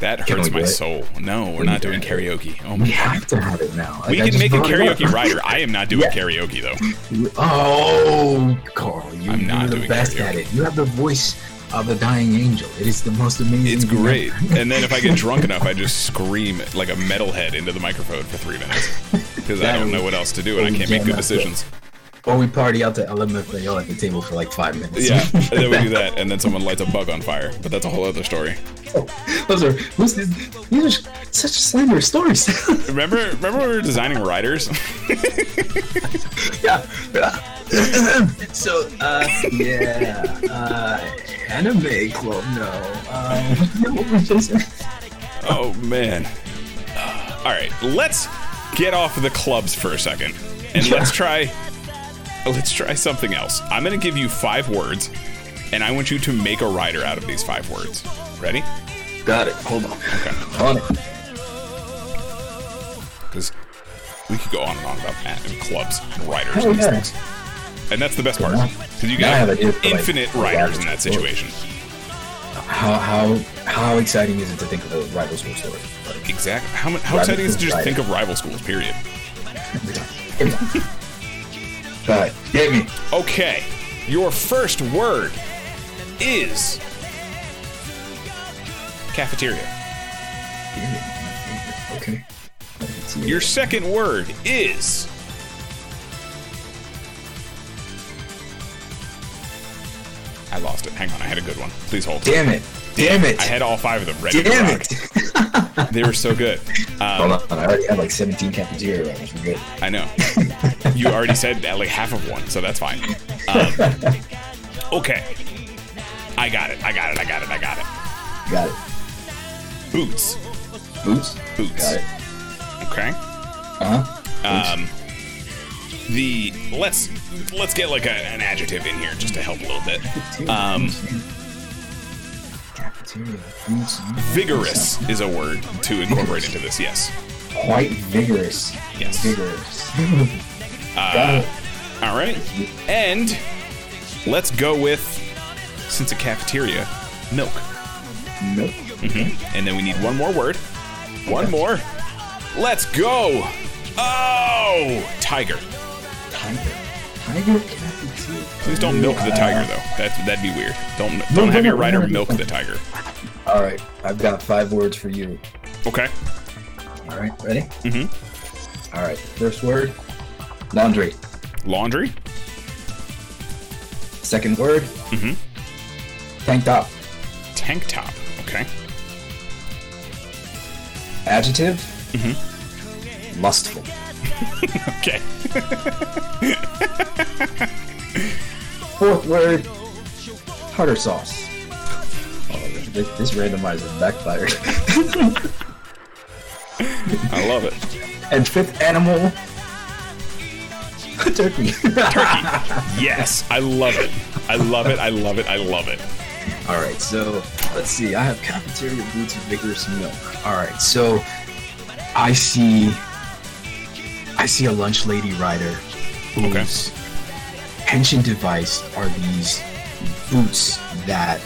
That hurts my it? soul. No, we're We not doing it. karaoke. Oh We god. have to have it now. We I can make a it karaoke rider. I am not doing Yeah. karaoke though. Oh, Carl, you, I'm not you're the best karaoke. at it. You have the voice of a dying angel. It is the most amazing. It's great. And then if I get drunk enough, I just scream like a metalhead into the microphone for three minutes because I don't know what else to do and I can't make good decisions. Or we party out to LMFAO at the table for like five minutes. Yeah, and then we do that, and then someone lights a bug on fire. But that's a whole other story. Those are who's this, these are such slanderous stories. Remember, remember when we were designing riders? yeah. so uh yeah. Uh anime club, no. Uh, what was this? oh man. All right, let's get off of the clubs for a second, and let's try. Let's try something else. I'm gonna give you five words, and I want you to make a rider out of these five words. Ready? Got it. Hold on. Okay. On it. Because we could go on and on about that and clubs and riders Oh, and yeah. things. And that's the best part. Because you now I have have ideas like, infinite riders riders in that situation. How how how exciting is it to think of a rival school story? Like, Exactly. How, how exciting is it to just think of rival schools, period? every time. Every time. All right, get me. Okay. Your first word is cafeteria. Okay. Your second word is I lost it. Hang on, I had a good one. Please hold. Damn it! Damn it! I had all five of them ready Damn it! They were so good. Hold Um, on, I already have like 17 cafeteria riders. We're good. I know. You already said that, like half of one, so that's fine. Um, okay. I got it. I got it. I got it. I got it. Got it. Boots. Boots. Boots. Got it. Okay. Uh huh. Um, the let's let's get like a, an adjective in here just to help a little bit. Um, vigorous is a word to incorporate into this. Yes. Quite vigorous. Yes. Vigorous. It. All right. And let's go with since a cafeteria, milk. milk. Nope. And then we need one more word. One more. Let's go. Oh, tiger. Tiger. Tiger cafeteria. Please don't milk the tiger though. That's that'd be weird. Don't don't have your rider no, no. milk the tiger. All right. I've got five words for you. Okay. All right. Ready? Mm-hmm. All right. First word. Laundry. Laundry. Second word. Mhm. Tank top. Tank top. Okay. Adjective. Mm-hmm. Lustful. Okay. Fourth word. Tartar sauce. Oh, this, this randomizer backfired. I love it. and fifth animal. Turkey. Yes, I love it. I love it. I love it. I love it. All right, so let's see. I have cafeteria boots and vigorous milk. All right, so I see, I see a lunch lady rider whose henshin device are these boots that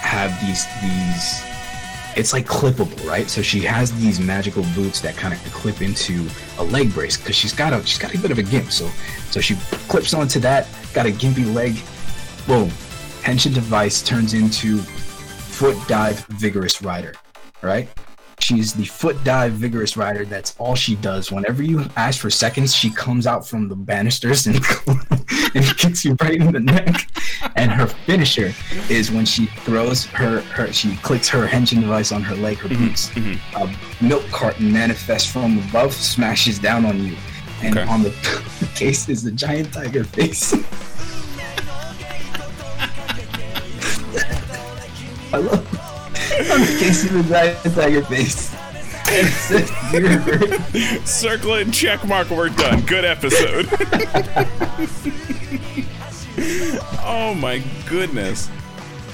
have these these. It's like clippable, right? So she has these magical boots that kind of clip into a leg brace because she's got a she's got a bit of a gimp. So so she clips onto that, got a gimpy leg, boom henshin device turns into foot dive vigorous rider right? She's the foot dive vigorous rider. That's all she does. Whenever you ask for seconds she comes out from the banisters and, and kicks you right in the neck. And her finisher is when she throws her, her she clicks her henshin device on her leg her mm-hmm. boots. Mm-hmm. A milk carton manifests from above smashes down on you. And Okay. on the case is the giant tiger face I love the case the giant tiger face. And it says, "You're- Circle it, check mark, we're done. Good episode. oh my goodness.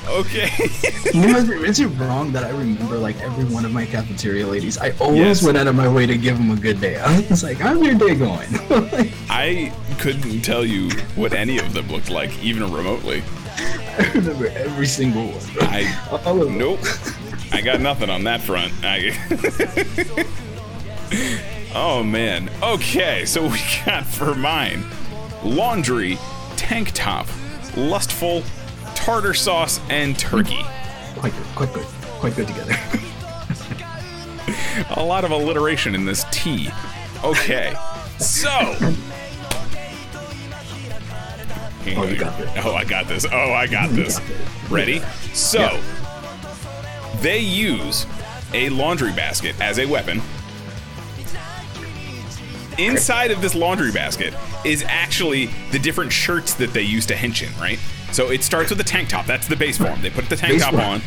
Okay. you know, is it, is it wrong that I remember like every one of my cafeteria ladies? I always Yes. went out of my way to give them a good day. I was like, how's your day going? Like, I couldn't tell you what any of them looked like, even remotely. I remember every single one. I All of nope. I got nothing on that front. I Oh man. Okay, so we got for mine laundry, tank top, lustful, tartar sauce, and turkey. Quite good, quite good, quite good together. A lot of alliteration in this T. Okay, so. Oh, you got this. Oh, I got this. Oh, I got this. got this. Ready? So, Yeah. they use a laundry basket as a weapon. Inside of this laundry basket is actually the different shirts that they use to henshin, right? So it starts with a tank top. That's the base form. They put the tank Base top form. on.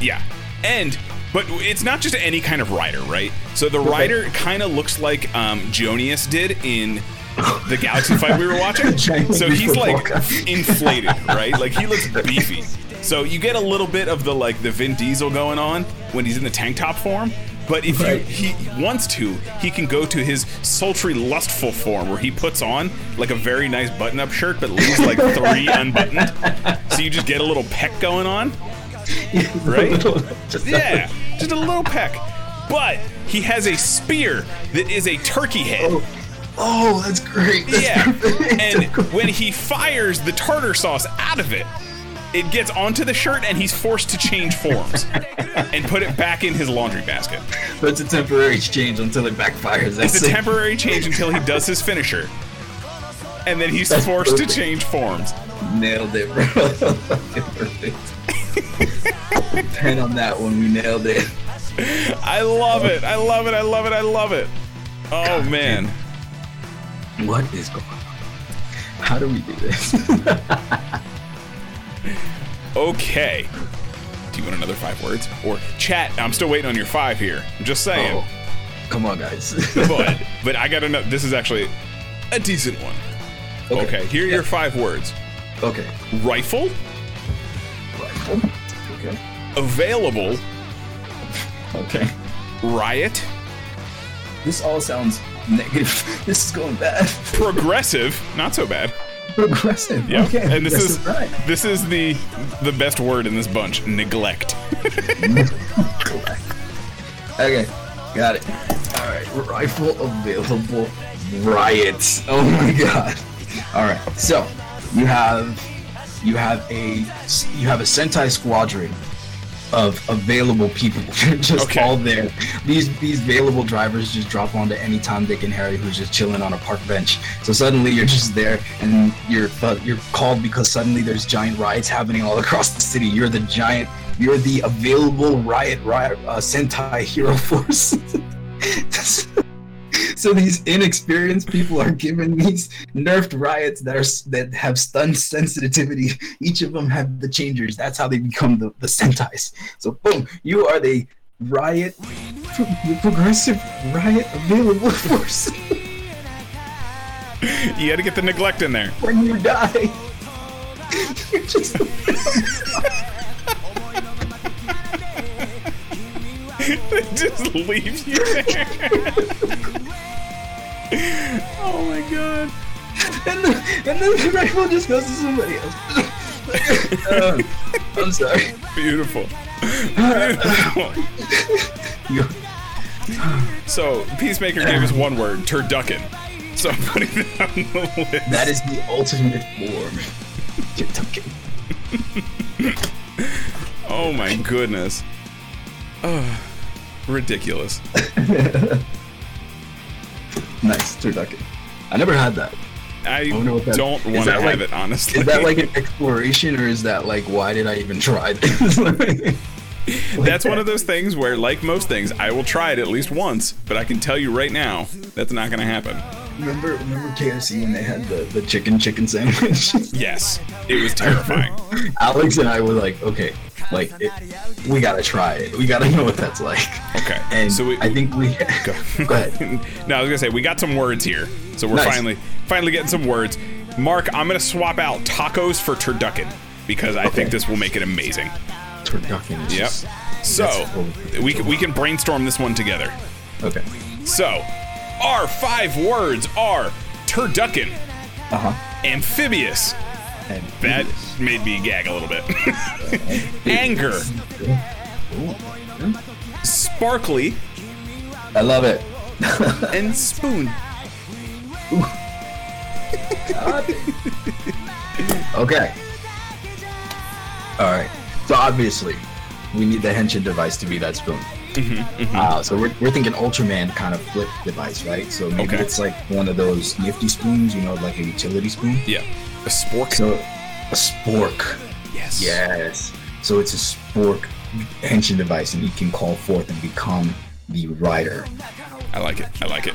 Yeah. And but it's not just any kind of rider, right? So the rider kind of looks like um, Jonius did in the Galaxy fight we were watching. So he's like inflated, right? Like he looks beefy. So you get a little bit of the like the Vin Diesel going on when he's in the tank top form. But if Right. you, he wants to, he can go to his sultry, lustful form where he puts on like a very nice button-up shirt, but leaves like three unbuttoned. So you just get a little peck going on. Right? Just Yeah, just a little peck. But he has a spear that is a turkey head. Oh, oh, that's great. That's Yeah, perfect. and when he fires the tartar sauce out of it, it gets onto the shirt and he's forced to change forms and put it back in his laundry basket. That's a temporary change until it backfires. That's It's a temporary change until he does his finisher. And then he's That's forced perfect. to change forms. Nailed it, bro. Perfect. Pen on that one. We nailed it. I love it. I love it. I love it. I love it. Oh God man. What is going on? How do we do this? Okay. Do you want another five words? Or chat, I'm still waiting on your five here. I'm just saying. oh, come on, guys. but but I gotta know this is actually a decent one. Okay, here are your five words: Okay. rifle, Rifle. Okay. available, Okay. riot, This all sounds negative. This is going bad. progressive, not so bad. Progressive. Yeah, Okay. and this is right. this is the the best word in this bunch: neglect. Okay, got it. All right, rifle available. Riots. Oh my god. All right, so you have you have a you have a Sentai squadron of available people just Okay. all there. These these available drivers just drop onto any Tom, Dick, and Harry who's just chilling on a park bench. So suddenly you're just there, and you're you're called because suddenly there's giant riots happening all across the city. You're the giant. You're the available riot riot uh, Sentai hero force. so these inexperienced people are given these nerfed riots that are that have stun sensitivity. Each of them have the changers. That's how they become the, the Sentais. So boom, you are the riot, the progressive riot available force. You got to get the neglect in there. when you die, you're just it just leave you there. oh my god. and then, and then the rifle just goes to somebody else. Uh, I'm sorry. Beautiful. Beautiful. So, Peacemaker gave us one word, turducken. So I'm putting that on the list. that is the ultimate form. You're. Oh my goodness. Oh, ridiculous. Nice, turducken. I never had that. I wonder what that- don't want to have like- it, honestly. Is that like an exploration, or is that like why did I even try this? That's one of those things where, like most things, I will try it at least once, but I can tell you right now, that's not going to happen. Remember, remember KFC when they had the, the chicken chicken sandwich? Yes, it was terrifying. Alex and I were like, okay, like it, we gotta try it. We gotta know what that's like. Okay, And so we- I think we Go. go ahead. no, I was gonna say we got some words here, so we're Nice. finally finally getting some words. Mark, I'm gonna swap out tacos for turducken because I think this will make it amazing. Turducken. Yep. just- So we we can brainstorm this one together. Okay. So our five words are turducken, Uh huh. amphibious. And That made me gag a little bit. Anger, sparkly, I love it. and spoon. Okay. All right. So obviously, we need the henshin device to be that spoon. Mm-hmm, Uh, so we're, we're thinking Ultraman kind of flip device, right? So maybe Okay. it's like one of those nifty spoons, you know, like a utility spoon. Yeah, a spork. So a spork. yes. Yes. So it's a spork henshin device, and he can call forth and become the rider. I like it. I like it.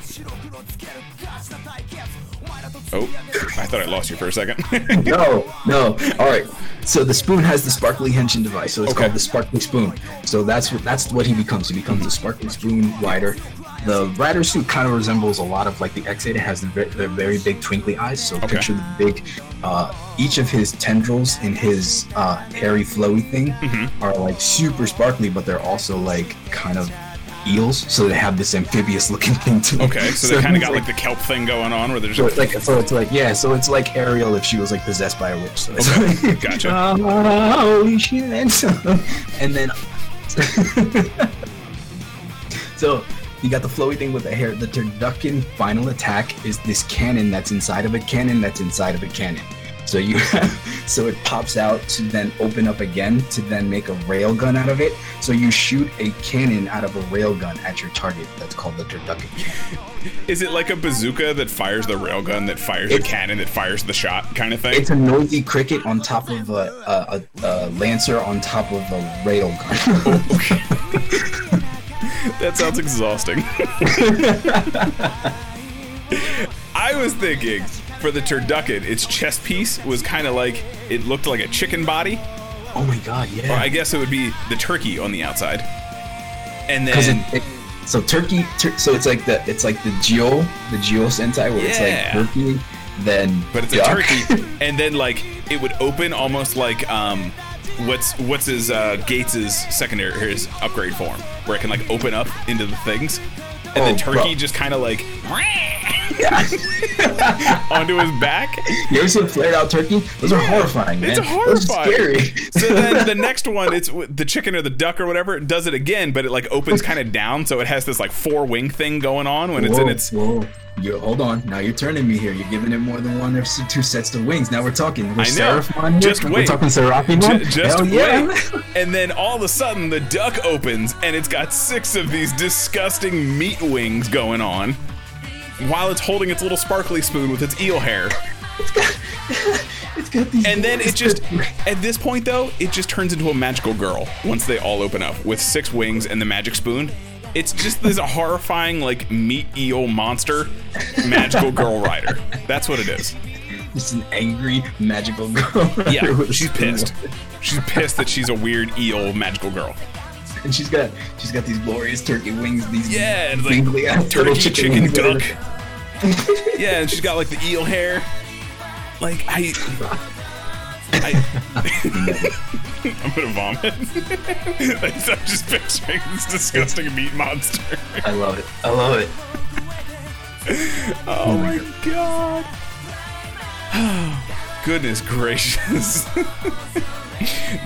Oh, I thought I lost you for a second. no, no. All right. So the spoon has the sparkly henshin device, so it's Okay. called the sparkly spoon. So that's what that's what he becomes. He becomes a sparkly spoon rider. The rider suit kind of resembles a lot of like the Ex-Aid. It has the, ve- the very big twinkly eyes. So Okay. picture the big. Uh, each of his tendrils in his uh, hairy flowy thing Mm-hmm. are like super sparkly, but they're also like kind of eels. So they have this amphibious looking thing too. okay, so they kind of got like the kelp thing going on where there's so like so it's like yeah, so it's like Ariel if she was like possessed by a witch. So Okay, like, gotcha. Oh, holy shit! and then so you got the flowy thing with the hair. The turducken final attack is this cannon that's inside of a cannon that's inside of a cannon. So you so it pops out to then open up again to then make a rail gun out of it. So you shoot a cannon out of a rail gun at your target. That's called the turducken cannon. Is it like a bazooka that fires the railgun that fires the It's- cannon that fires the shot kind of thing? It's a noisy cricket on top of a, a, a, a lancer on top of a rail gun. that sounds exhausting. I was thinking for the turducken, its chest piece was kind of like it looked like a chicken body, oh my god, or yeah. I guess it would be the turkey on the outside, and then it, it So turkey, tur- so it's like the it's like the Geo, the Geo Sentai, where it's like turkey, then but it's duck. a turkey. and then like it would open almost like um what's what's his uh gates's secondary his upgrade form where it can like open up into the things and then Oh, turkey bro. just kind of like onto his back you ever seen a flared out turkey? Those are horrifying, man. it's Those horrifying scary. so then the next one it's the chicken or the duck or whatever it does it again but it like opens kind of down so it has this like four wing thing going on when it's in its whoa. You hold on. Now you're turning me here. You're giving it more than one or two sets of wings. Now we're talking. We're I know. Seraphimon here. Just We're talking Seraphimon. Ju- just Hell yeah. wait. And then all of a sudden, the duck opens and it's got six of these disgusting meat wings going on while it's holding its little sparkly spoon with its eel hair. It's got these. And then it just, at this point though, it just turns into a magical girl once they all open up with six wings and the magic spoon. It's just this horrifying, like, meat eel monster magical girl rider. That's what it is. It's an angry magical girl. Yeah, she's pissed. She's pissed that she's a weird eel magical girl. And she's got she's got these glorious turkey wings. These Yeah, and like wrinkly ass little turkey, chicken, are- duck. yeah, and she's got like the eel hair. Like I, I I'm gonna vomit. I'm just picturing this disgusting meat monster. I love it. I love it. Oh my god. Goodness gracious.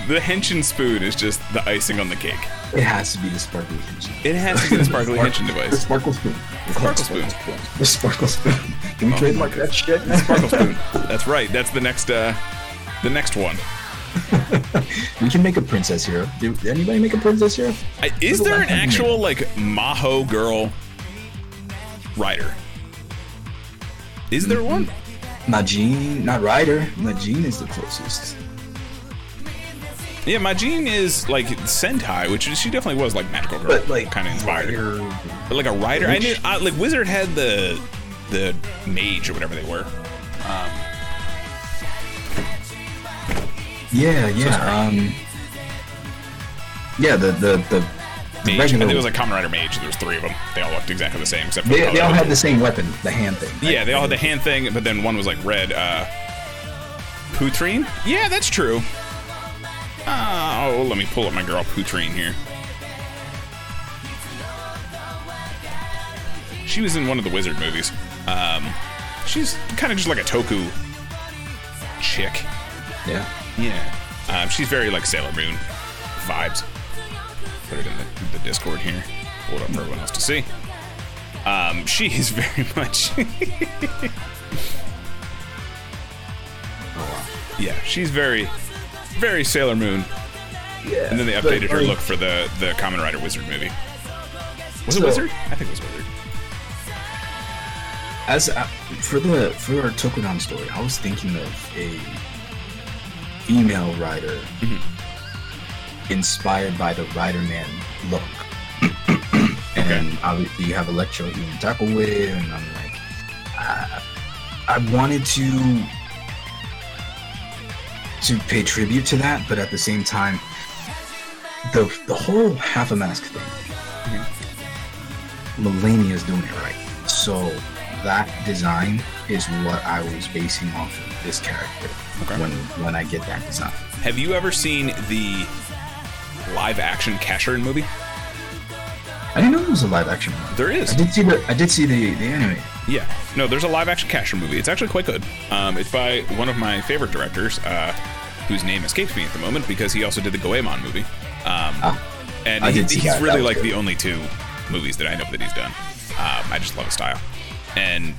the henshin spoon is just the icing on the cake. It has to be the sparkly henshin. It has to be the sparkly henshin The device. sparkle spoon. The Sparkle spoon. The sparkle spoon. Can we Oh trademark that shit? Sparkle spoon. That's right. That's the next uh the next one. we can make a princess hero. Did anybody make a princess hero? I- Is there an actual like Maho girl rider? Is there one? Majin, not Ryder. Majin is the closest. Yeah, Majin is like Sentai, which she definitely was like magical girl, But like kind of inspired. Ryder- But like a rider, I knew uh, like Wizard had the the mage or whatever they were. Yeah, yeah. Um. Yeah, the the the, the Mage. I regular. think it was like Kamen Rider Mage. There was three of them. They all looked exactly the same, except for they, the they all had the same weapon, the hand thing. right? Yeah, they all had the hand thing, but then one was like red. Uh, Poitrine? Yeah, that's true. Oh, let me pull up my girl Poitrine here. She was in one of the Wizard movies. Um, she's kind of just like a Toku chick. Yeah. Yeah. Um, she's very like Sailor Moon vibes. Put it in the, the Discord here. Hold up for everyone else to see. Um, she is very much. yeah, she's very, very Sailor Moon. Yeah. And then they but, updated her like, look for the the Kamen Rider Wizard movie. Was it Wizard? I think it was Wizard. As uh, for the for our Tokudon story, I was thinking of a female rider Mm-hmm. inspired by the Rider Man look. and obviously, you have Electro you can tackle with, and I'm like, I, I wanted to to pay tribute to that, but at the same time, the the whole half a mask thing. Malenia is doing it right. So that design is what I was basing off of this character Okay. when when I get that design. Have you ever seen the live action Casshern movie? I didn't know there was a live action one. There is. I did see the I did see the the anime. Yeah. No, there's a live action Casshern movie. It's actually quite good. Um, it's by one of my favorite directors, uh, whose name escapes me at the moment because he also did the Goemon movie. Um, Ah, and I he- he's that. That really was like good. the only two movies that I know that he's done. Um, I just love his style. And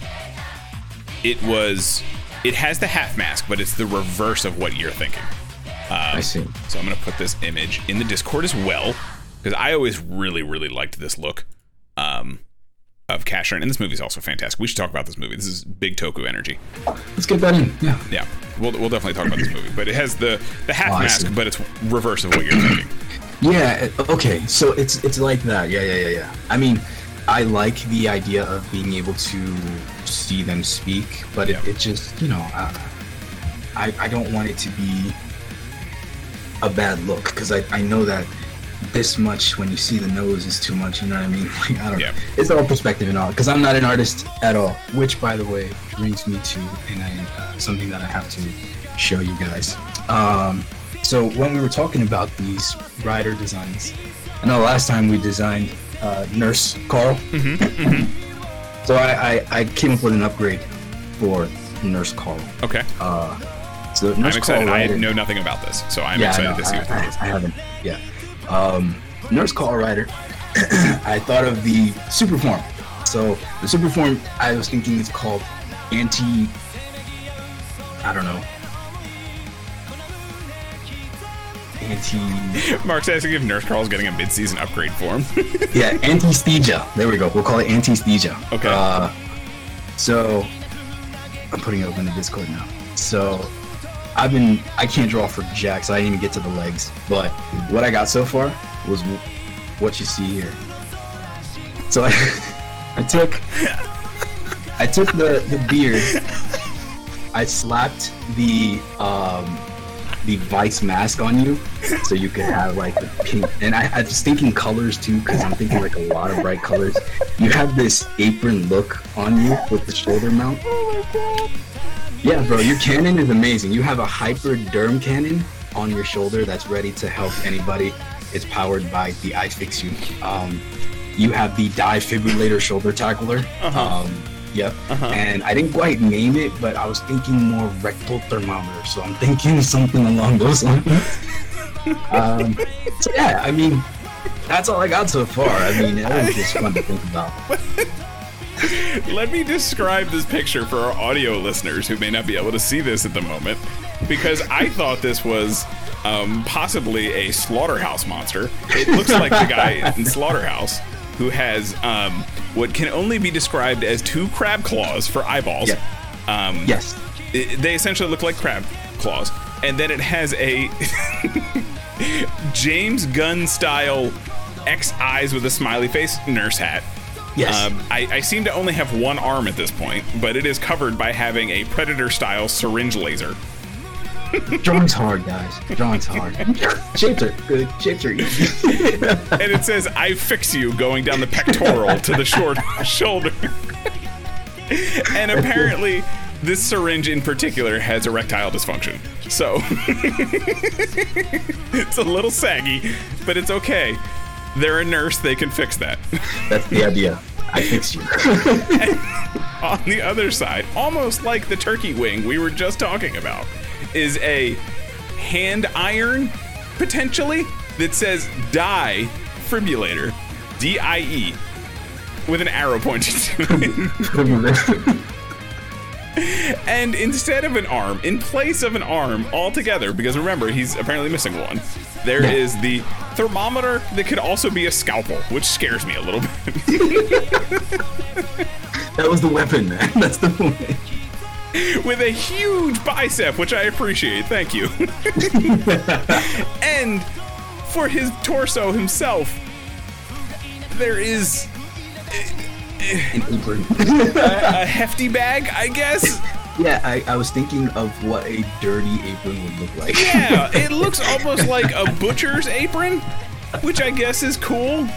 it was, it has the half mask, but it's the reverse of what you're thinking. I see. So I'm gonna put this image in the Discord as well because I always really, really liked this look um, of Casshern, and this movie's also fantastic. We should talk about this movie. This is big Toku energy. Let's get that in. Yeah. Yeah, we'll, we'll definitely talk about this movie. But it has the the half Oh, mask, but it's reverse of what you're thinking. Yeah. Okay. So it's it's like that. Yeah. Yeah. Yeah. Yeah. I mean, I like the idea of being able to see them speak, but Yeah. it, it just you know, uh, I I don't want it to be a bad look because I I know that this much when you see the nose is too much. You know what I mean? Like I don't Yeah. know. It's all perspective and all. Because I'm not an artist at all. Which, by the way, brings me to and I, uh, something that I have to show you guys. Um, so when we were talking about these rider designs, I know last time we designed uh, Nurse Carl. So I, I I came up with an upgrade for Nurse Carl. Okay. Uh, so I'm Nurse excited. Carl I know nothing about this, so I'm Yeah, excited know. to see what I, that is. I, haven't. Yeah. Um, Nurse Carl Rider. I thought of the super form. So the super form, I was thinking is called anti. I don't know. Anti. Mark's asking if Nurse Carl's getting a mid-season upgrade for him. Yeah, anesthesia. There we go. We'll call it anesthesia. Okay. Uh, so I'm putting it up in the Discord now. So I've been I can't draw for Jack, so I didn't even get to the legs. But what I got so far was what you see here. So I, I took I took the the beard. I slapped the um the Vice mask on you, so you could have like the pink. And I, I was thinking colors too, because I'm thinking like a lot of bright colors. You have this apron look on you with the shoulder mount. Yeah, bro, your cannon is amazing. You have a hypoderm cannon on your shoulder that's ready to help anybody. It's powered by the I Fix You. Um, you have the defibrillator shoulder tackler. Um, yep. And I didn't quite name it, but I was thinking more rectal thermometer. So I'm thinking something along those lines. um, so yeah, I mean, that's all I got so far. I mean, it was just fun to think about. Let me describe this picture for our audio listeners who may not be able to see this at the moment, because I thought this was um, possibly a slaughterhouse monster. It looks like the guy in Slaughterhouse who has um, what can only be described as two crab claws for eyeballs. Yeah. Um, Yes. it- they essentially look like crab claws, and then it has a James Gunn style X eyes with a smiley face nurse hat. Yes. Um, I, I seem to only have one arm at this point, but it is covered by having a predator style syringe laser. Drawing's hard, guys. Drawing's hard. Shapes are good. Shapes are easy. And it says, I fix you going down the pectoral to the short shoulder. and apparently, this syringe in particular has erectile dysfunction. So, it's a little saggy, but it's okay. They're a nurse, they can fix that. That's the idea. I fix you. on the other side, almost like the turkey wing we were just talking about, is a hand iron, potentially, that says die fibrillator. D I E. With an arrow pointing to it. And instead of an arm, in place of an arm altogether, because remember, he's apparently missing one, there Yeah. is the thermometer that could also be a scalpel, which scares me a little bit. that was the weapon, man. That's the point. with a huge bicep, which I appreciate. Thank you. and for his torso himself, there is An apron. a, a hefty bag, I guess. yeah, I, I was thinking of what a dirty apron would look like. Yeah, it looks almost like a butcher's apron, which I guess is cool.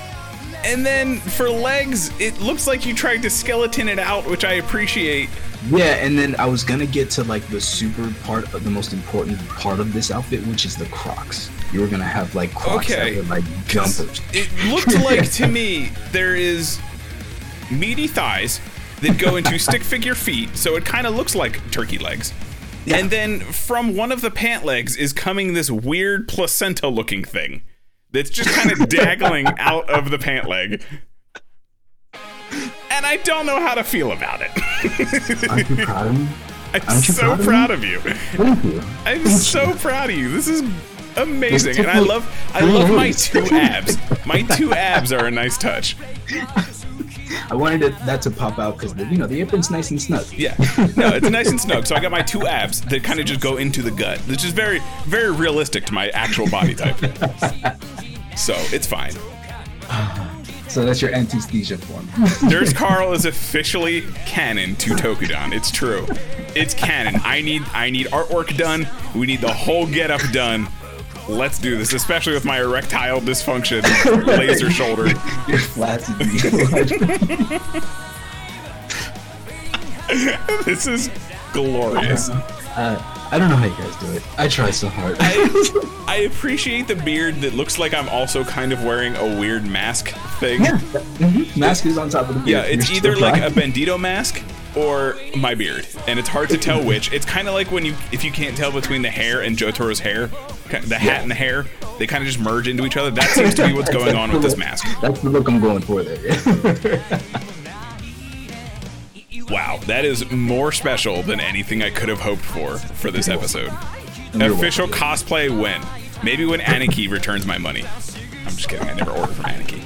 And then for legs, it looks like you tried to skeleton it out, which I appreciate. Yeah, and then I was gonna get to like the super part of the most important part of this outfit, which is the Crocs. You were gonna have like Crocs Okay. that were like jumpers. It looked like to me there is meaty thighs that go into stick figure feet, so it kind of looks like turkey legs. Yeah. And then from one of the pant legs is coming this weird placenta looking thing that's just kind of daggling out of the pant leg. And I don't know how to feel about it. Aren't you proud of me? I'm so proud of proud of you. Thank you. I'm Thank so you. proud of you. This is amazing, and I love I love my two abs. My two abs are a nice touch. I wanted it, that to pop out because you know the apron's nice and snug. Yeah, no, it's nice and snug. So I got my two abs that kind of just go into the gut, which is very very realistic to my actual body type. So it's fine. So that's your anesthesia form. Nurse Carl is officially canon to Tokudon. It's true. It's canon. I need I need artwork done. We need the whole get up done. Let's do this, especially with my erectile dysfunction, laser shoulder. Flaccid. This is glorious. uh, I don't know how you guys do it. I try so hard. I, I appreciate the beard that looks like I'm also kind of wearing a weird mask thing. yeah. mhm. Mask is on top of the beard. Yeah, it's You're either like a. Bandito mask or my beard, and it's hard to tell which. It's kind of like when you, if you can't tell between the hair and Jotaro's hair, the hat and the hair, they kind of just merge into each other. That seems to be what's going on with this mask. That's the look I'm going for there. Wow, that is more special than anything I could have hoped for for this episode. Official cosplay win. Maybe when Aniki returns my money. I'm just kidding. I never ordered from Aniki.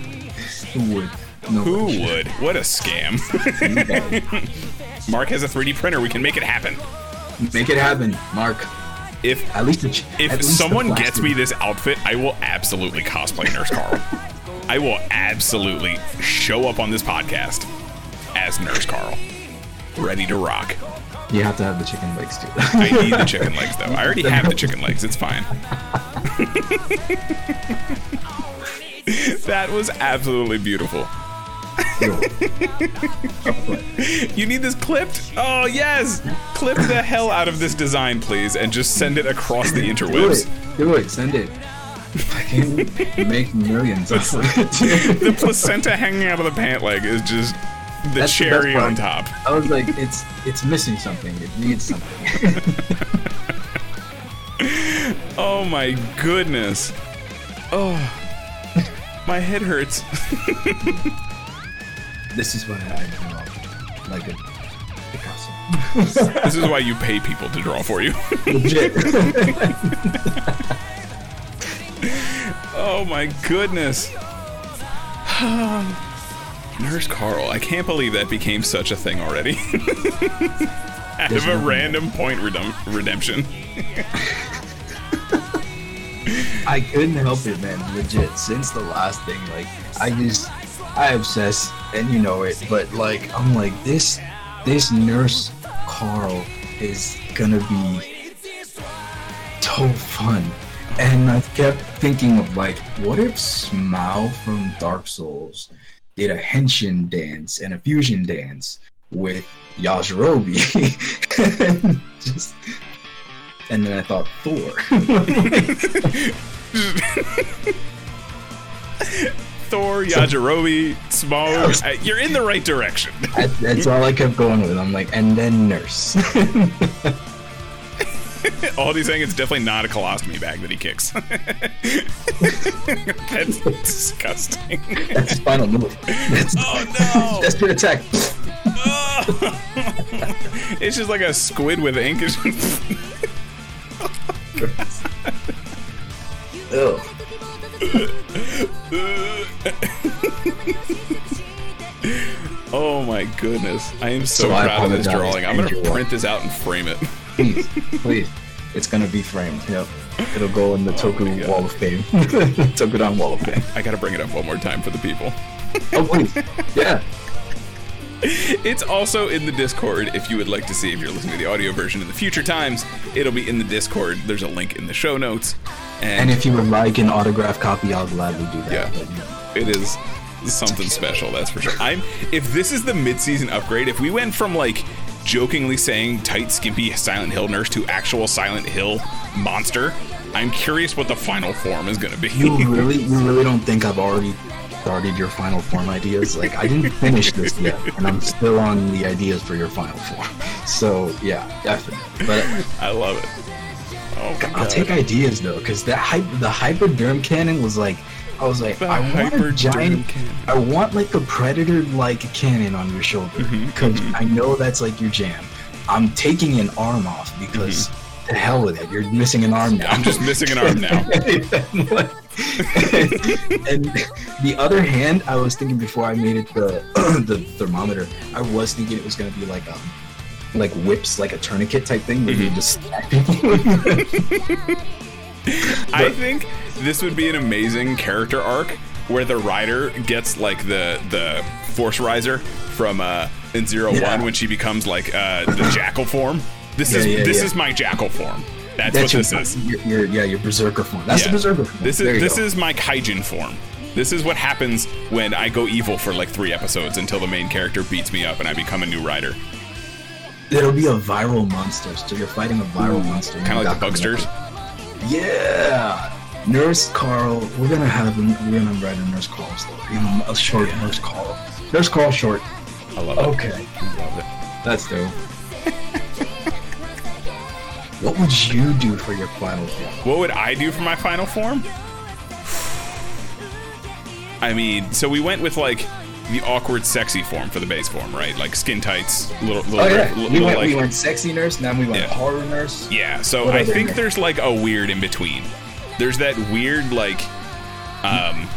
Who would? No Who one. would? What a scam. Mark has a 3D printer. We can make it happen. Make it happen, Mark. If At least ch- if at least someone gets me this outfit, I will absolutely cosplay Nurse Carl. I will absolutely show up on this podcast as Nurse Carl, ready to rock. you have to have the chicken legs too. I need the chicken legs though. I already have the chicken legs. It's fine. that was absolutely beautiful. You need this clipped? Oh yes! Clip the hell out of this design, please, and just send it across the do interwebs. it. Do it. Send it. I can make millions. off of it. The placenta hanging out of the pant leg is just the That's cherry part. on top. I was like, it's it's missing something. It needs something. Oh my goodness. Oh, my head hurts. this is why I draw like a Picasso. This is why you pay people to draw for you. Legit. Oh my goodness. Nurse Carl, I can't believe that became such a thing already. Out of a random point redem- redemption. I couldn't help it, man. Legit. Since the last thing, like I just I obsess, and you know it. But like I'm like this, this nurse Carl is gonna be so fun. And I kept thinking of like, what if Smough from Dark Souls did a henshin dance and a fusion dance with Yajirobe? and just and then I thought Thor. Thor, Yajirobe. Uh, You're in the right direction. That, that's all I kept going with. I'm like, and then nurse. All he's saying is definitely not a colostomy bag that he kicks. That's disgusting. that's his final move. That's, Oh no! Desperate attack. It's just like a squid with ink. Just- oh my goodness. I am so, So I proud of this drawing. I'm going to print this out and frame it. Please, please. It's gonna be framed. Yep. It'll go in the Toku. Wall of Fame. Tokudon Wall of Fame. I got to bring it up one more time for the people. Oh please. Yeah. It's also in the Discord if you would like to see if you're listening to the audio version in the future times. It'll be in the Discord. There's a link in the show notes. And if you would like an autograph copy, I'll gladly do that. Yeah. But, you It is something special, that's for sure. I'm if this is the mid-season upgrade, if we went from like jokingly saying tight, skimpy Silent Hill nurse to actual Silent Hill monster, I'm curious what the final form is going to be. you really, you really don't think I've already started your final form ideas? Like I didn't finish this yet, and I'm still on the ideas for your final form. So yeah, definitely. But I love it. Oh I'll God. take ideas though, because the hype, the hypoderm cannon was like, I was like, I want a giant. I want like a predator-like cannon on your shoulder, Mm-hmm, because I know that's like your jam. I'm taking an arm off because to hell with it, you're missing an arm now. Mm-hmm. I'm just missing an arm now. and the other hand, I was thinking before I made it the the thermometer, I was thinking it was gonna be like um like whips, like a tourniquet type thing where you Mm-hmm. just stack people. I think this would be an amazing character arc where the rider gets like the the force riser from uh in zero Yeah. one when she becomes like uh the jackal form. This Yeah, is yeah, this is my jackal form. That's, what your, this is. Your, your, yeah, your berserker form. That's the berserker form. This is this go. is my kaijin form. This is what happens when I go evil for like three episodes until the main character beats me up and I become a new rider. It'll be a viral monster. So you're fighting a viral monster. Kind of like the Bugsters. Yeah. Nurse Carl. We're gonna have him. We're gonna write a Nurse Carl story. You know, a short Nurse Carl. Nurse Carl short. I love it. Okay. I love it. That's dope. what would you do for your final form? What would I do for my final form? I mean, so we went with like the awkward, sexy form for the base form, right? Like skin tights, little, little, Oh yeah, little, we went, like, we went sexy nurse. Now we went Yeah. horror nurse. yeah. So What I think nurse? there's like a weird in between. There's that weird like, um,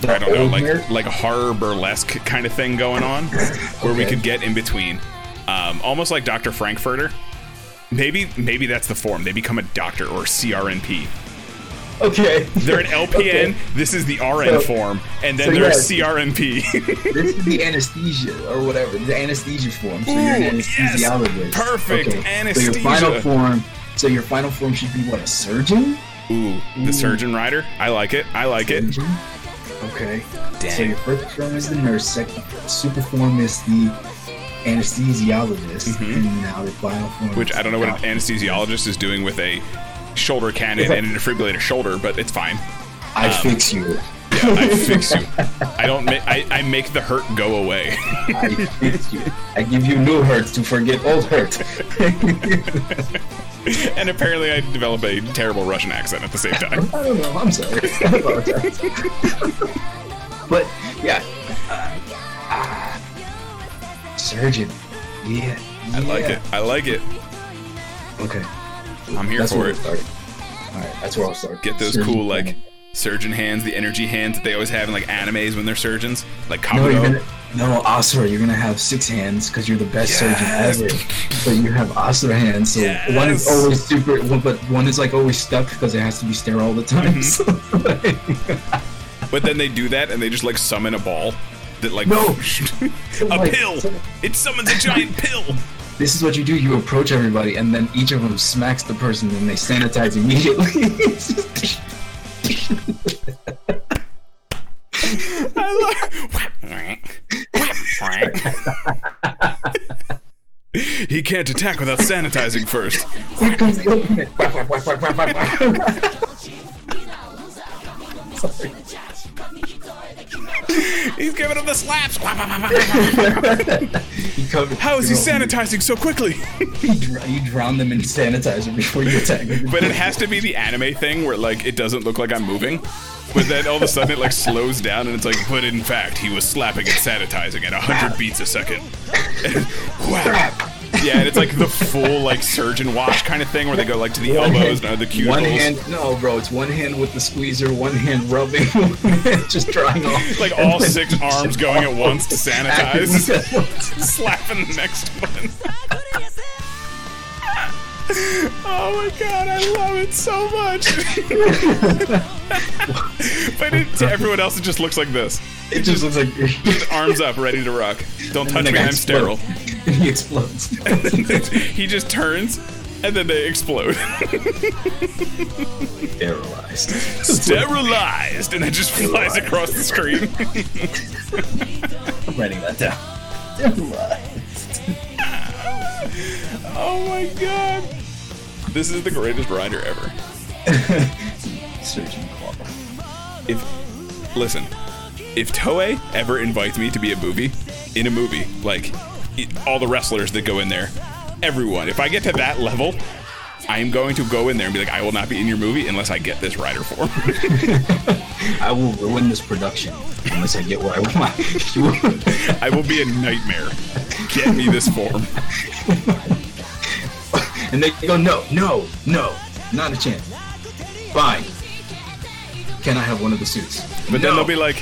The I don't know, like like horror burlesque kind of thing going on, where we could get in between, um, almost like Dr. Frank-N-Furter. Maybe maybe that's the form. They become a doctor or CRNP. Okay. They're an LPN. Okay. This is the RN So- form, and then so they're yes. a CRNP. This is the anesthesia or whatever, the anesthesia form. So you're an Ooh, yes. anesthesiologist. Perfect. So your Anesthesia. final form. So your final form should be what? A surgeon? Ooh, the surgeon rider. I like it. I like it. Surgeon? Okay. So your first form is the nurse. Second super form is the anesthesiologist, and now the final form. Mm-hmm. Which is I don't know what an anesthesiologist is doing with a shoulder cannon and a defibrillator shoulder, but it's fine. I fix you. Yeah, I fix you. I don't. Ma- I, I make the hurt go away. I fix you. I give you new hurt to forget old hurt. and apparently, I develop a terrible Russian accent at the same time. I don't know. I'm sorry. But yeah, uh, ah, surgeon. Yeah, I like it. I like it. Okay, I'm here that's for it. All right, that's where I'll start. Get those Surgeon cool like form. surgeon hands, the energy hands that they always have in like animes when they're surgeons, like No, Kabuto. gonna, no, Asura, you're gonna have six hands because you're the best Yes. surgeon ever. But you have Asura hands, so one is always super, one, but one is like always stuck because it has to be sterile all the time. Mm-hmm. So, But then they do that and they just like summon a ball that like No. a Like, pill. It summons a giant pill. This is what you do: you approach everybody, and then each of them smacks the person, and they sanitize immediately. He can't attack without sanitizing first. Here comes the ultimate. He's giving him the slaps. How is he sanitizing so quickly? You dr- you drown them in sanitizer before you attack. them. But it has to be the anime thing where like it doesn't look like I'm moving. But then all of a sudden it like slows down and it's like, but in fact he was slapping and sanitizing at 100 beats a second. wow. Yeah, and it's like the full like surgeon wash kind of thing where they go like to the One elbows hand- and the cuticles. One hand, no, bro. It's one hand with the squeezer, one hand rubbing, just drying off. like all six arms going at once to sanitize, slapping the next one. Oh my god, I love it so much. but it, to everyone else, it just looks like this. it just looks like Arms up, ready to rock. Don't touch me, I'm sterile. he explodes. he just turns, and then they explode. Sterilized. Sterilized, and it just flies across the screen. I'm writing that down. Sterilized. oh my god. This is the greatest rider ever. Surgeon Claw. if listen, if Toei ever invites me to be a movie in a movie, like all the wrestlers that go in there, everyone, if I get to that level, I am going to go in there and be like, I will not be in your movie unless I get this rider form. I will ruin this production unless I get what I want. I will be a nightmare. Get me this form. And they go, no, no, no, not a chance. Fine. Can I have one of the suits? But then they'll be like,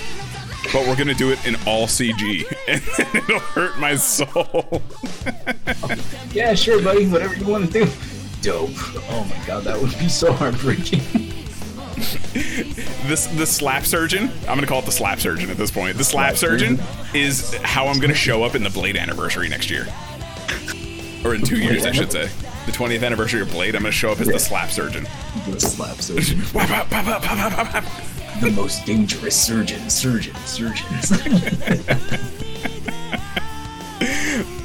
but we're gonna do it in all CG, and it'll hurt my soul. yeah, sure, buddy, whatever you want to do. Dope. Oh my god, that would be so heartbreaking. This the slap surgeon. I'm gonna call it the slap surgeon at this point. The slap Slap surgeon surgeon? is how I'm gonna show up in the Blade anniversary next year, or in two years, I should say. The 20th anniversary of Blade, I'm gonna show up as Yeah. the slap surgeon. The slap surgeon. The most dangerous surgeon, surgeon, surgeon.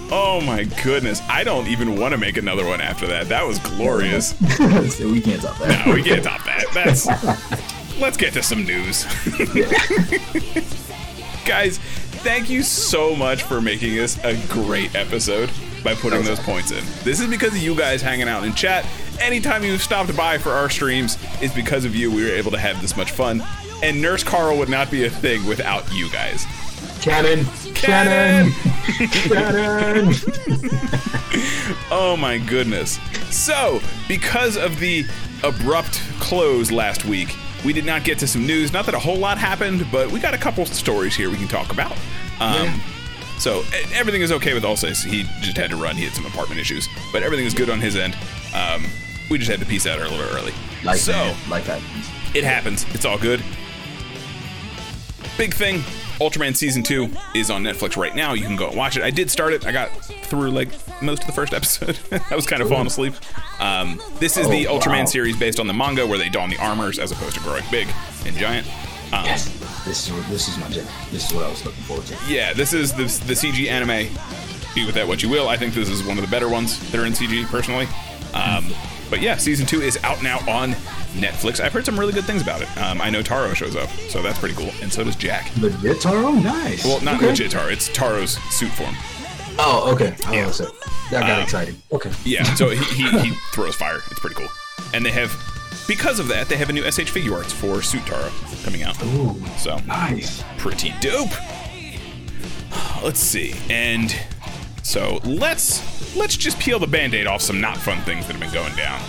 Oh my goodness! I don't even want to make another one after that. That was glorious. so we can't top that. No, we can't top that. That's. Let's get to some news. Guys, thank you so much for making this a great episode by putting those points in. This is because of you guys hanging out in chat. Anytime you've stopped by for our streams is because of you we were able to have this much fun. And Nurse Carl would not be a thing without you guys. Cannon, cannon, cannon. Oh my goodness. So, because of the abrupt close last week, we did not get to some news. Not that a whole lot happened, but we got a couple stories here we can talk about. Um, Yeah. So, everything is okay with Ulsace. He just had to run. He had some apartment issues, but everything is good on his end. Um, we just had to peace out a little early. Like so, that, like that. it happens. It's all good. Big thing. Ultraman season two is on Netflix right now. You can go and watch it. I did start it. I got through like most of the first episode. I was kind of falling asleep. Um, this is the Oh, Ultraman wow. series based on the manga where they don the armors as opposed to growing big and giant. Um, Yes, this is this is my jam. This is what I was looking forward to. Yeah, this is the, the CG anime. Be with that what you will. I think this is one of the better ones that are in CG personally. Um, but yeah, season two is out now on Netflix. I've heard some really good things about it. Um, I know Taro shows up, so that's pretty cool, and so does Jack. Legit Taro, nice. Well, not okay. legit Taro. It's Taro's suit form. Oh, okay. Oh, Yeah. so that got Um, exciting. Okay. Yeah, so he, he, he throws fire. It's pretty cool. And they have, because of that, they have a new S.H.Figuarts for Suit Taro coming out. Ooh, So nice. pretty dope. Let's see. And so let's let's just peel the band-aid off some not fun things that have been going down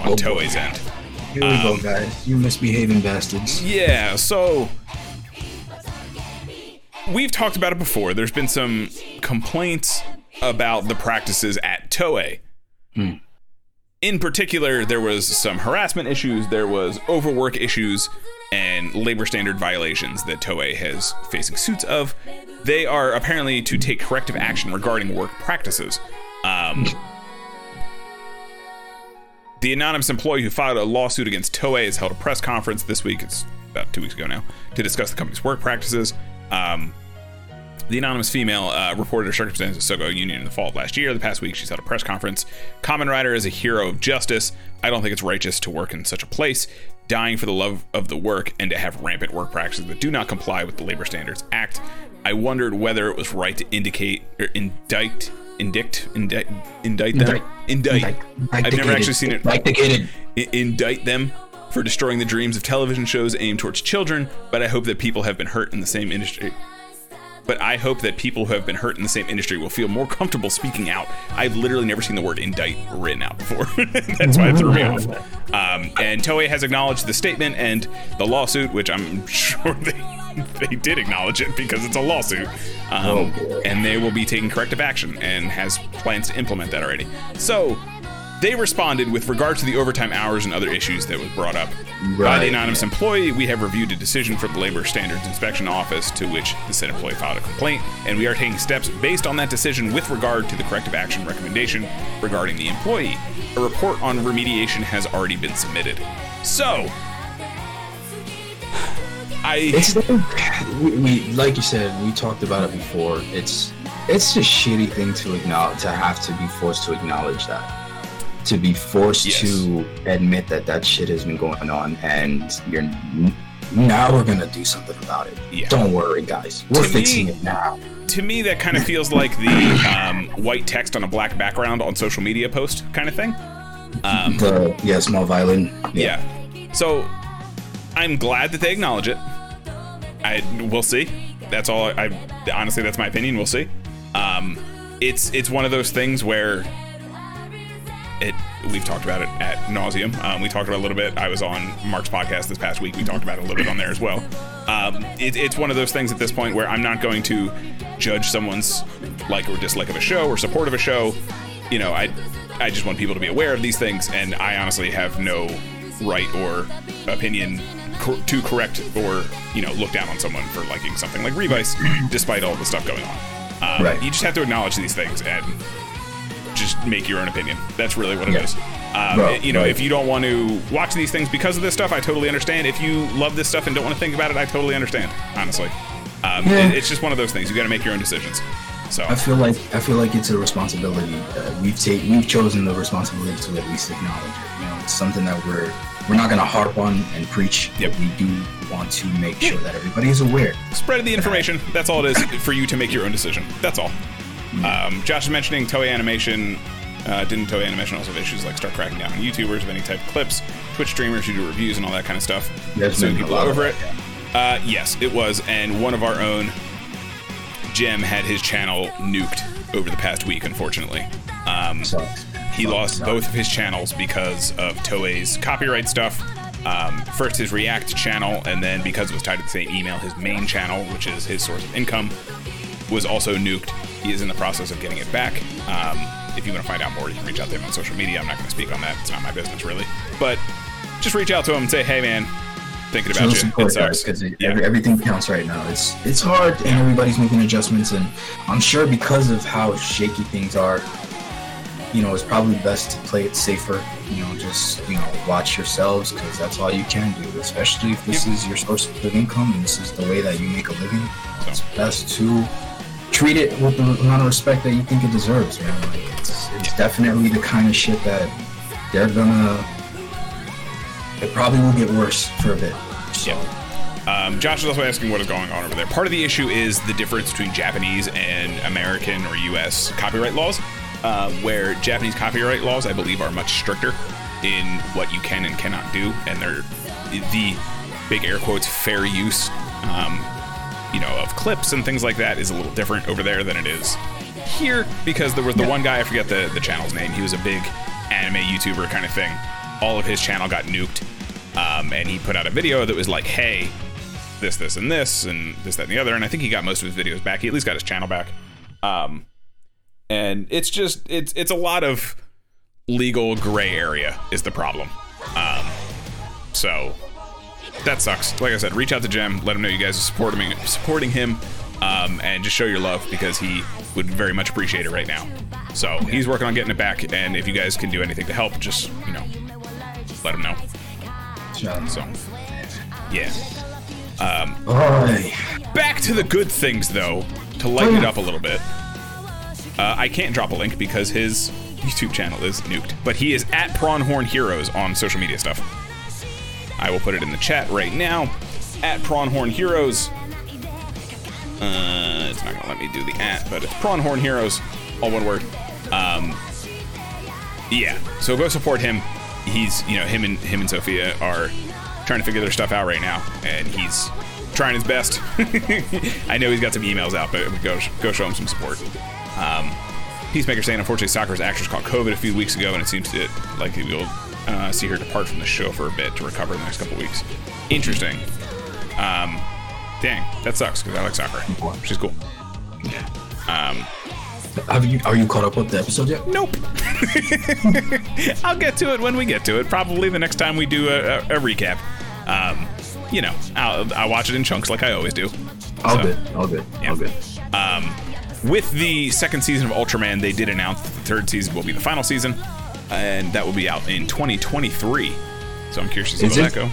on Oh. Toei's end. Here we go, Um, guys. You misbehaving bastards. Yeah, so we've talked about it before. There's been some complaints about the practices at Toei. In particular, there was some harassment issues, there was overwork issues, and labor standard violations that Toei has facing suits of. They are apparently to take corrective action regarding work practices. Um, the anonymous employee who filed a lawsuit against Toei has held a press conference this week. It's about two weeks ago now to discuss the company's work practices. Um, the anonymous female uh, reported her circumstances at Sogo Union in the fall of last year. The past week, she's held a press conference. Kamen Rider is a hero of justice. I don't think it's righteous to work in such a place, dying for the love of the work, and to have rampant work practices that do not comply with the Labor Standards Act. I wondered whether it was right to indicate or indict, indict, indict, indict them, indict. I've never actually seen it Indicated. i- indict them for destroying the dreams of television shows aimed towards children, but I hope that people have been hurt in the same industry. But I hope that people who have been hurt in the same industry will feel more comfortable speaking out. I've literally never seen the word indict written out before. That's why it threw me off. Um, and Toei has acknowledged the statement and the lawsuit, which I'm sure they, they did acknowledge it because it's a lawsuit. Um, Oh, and they will be taking corrective action and has plans to implement that already. So they responded with regard to the overtime hours and other issues that was brought up by the anonymous employee. We have reviewed a decision from the Labor Standards Inspection Office to which the said employee filed a complaint, and we are taking steps based on that decision with regard to the corrective action recommendation regarding the employee. A report on remediation has already been submitted. So, I It's we, we like you said, we talked about it before. It's it's a shitty thing to acknowledge to have to be forced to acknowledge that. To be forced Yes. to admit that that shit has been going on and you're now we're gonna do something about it. Yeah. Don't worry, guys. We're To me- fixing it now. to me that kind of feels like the um, white text on a black background on social media post kind of thing. Um, the yeah, small violin. Yeah. So I'm glad that they acknowledge it. I we'll see. That's all. I honestly, that's my opinion. We'll see. Um, it's it's one of those things where it. We've talked about it at nauseum. Um, we talked about it a little bit. I was on Mark's podcast this past week. We talked about it a little bit on there as well. Um, it, it's one of those things at this point where I'm not going to judge someone's like or dislike of a show or support of a show. You know, I I just want people to be aware of these things, and I honestly have no right or opinion cor- to correct or you know look down on someone for liking something like Revice, despite all the stuff going on. Um, Right. You just have to acknowledge these things and just make your own opinion. That's really what it Yeah. is. Um, Right, you know, right. if you don't want to watch these things because of this stuff, I totally understand. If you love this stuff and don't want to think about it, I totally understand. Honestly, um, Yeah. it- it's just one of those things. You got to make your own decisions. So I feel like I feel like it's a responsibility. Uh, we've taken we've chosen the responsibility to at least acknowledge it. You know, it's something that we're we're not going to harp on and preach. Yep. We do want to make sure that everybody is aware. spread the information. That's all it is for you to make your own decision. That's all. Um, Josh is mentioning Toei Animation. Uh, didn't Toei Animation also have issues like start cracking down on YouTubers of any type of clips, Twitch streamers who do reviews and all that kind of stuff? There's so people over that, it. Uh, yes, it was, and one of our own, Jim, had his channel nuked over the past week. Unfortunately, um, Sucks. he Sucks, lost sucks. both of his channels because of Toei's copyright stuff. Um, first, his React channel, and then because it was tied to the same email, his main channel, which is his source of income, was also nuked. He is in the process of getting it back. Um, if you want to find out more, you can reach out to him on social media. I'm not going to speak on that; it's not my business, really. But just reach out to him and say, "Hey, man, thinking Show about you." support, It sucks. because Yeah. every, everything counts right now. It's it's hard, and everybody's making adjustments, and I'm sure because of how shaky things are, you know, it's probably best to play it safer. You know, just you know, watch yourselves because that's all you can do. Especially if this is your source of income and this is the way that you make a living. It's best to treat it with the amount of respect that you think it deserves, man. Like it's it's definitely the kind of shit that they're gonna. It probably will get worse for a bit. So. Um, Josh is also asking what is going on over there. Part of the issue is the difference between Japanese and American or U.S. copyright laws, uh, where Japanese copyright laws, I believe, are much stricter in what you can and cannot do, and they're the big air quotes fair use, um, you know, of clips and things like that is a little different over there than it is here because there was the Yeah. one guy I forget the the channel's name. He was a big anime YouTuber kind of thing. All of his channel got nuked, um, and he put out a video that was like, "Hey, this, this, and this, and this, that, and the other." And I think he got most of his videos back. He at least got his channel back. Um, and it's just it's it's a lot of legal gray area is the problem. Um, so that sucks. Like I said, reach out to Jem, let him know you guys are supporting him, supporting him, um, and just show your love because he would very much appreciate it right now. So he's working on getting it back, and if you guys can do anything to help, just you know, let him know. So yeah. Alright. Back to the good things though, to lighten it up a little bit. Uh, I can't drop a link because his YouTube channel is nuked, but he is at Prawnhorn Heroes on social media stuff. I will put it in the chat right now. At Prawnhorn Heroes. Uh, it's not gonna let me do the at, but it's Prawnhorn Heroes, all one word. Um, yeah, so go support him. He's, you know, him and him and Sophia are trying to figure their stuff out right now, and he's trying his best. I know he's got some emails out, but go go show him some support. Um, Peacemaker saying, unfortunately, Sakura's actress caught COVID a few weeks ago, and it seems to, like we'll uh, see her depart from the show for a bit to recover in the next couple weeks. Interesting. Um, dang, that sucks because I like Sakura. She's cool. Um, Have you are you caught up with the episode yet? Nope. I'll get to it when we get to it. Probably the next time we do a, a, a recap. Um, you know, I'll, I'll watch it in chunks like I always do. All So, good. All good. yeah. All good. Um, with the second season of Ultraman, they did announce that the third season will be the final season, and that will be out in 2023. So I'm curious to see Is how that go.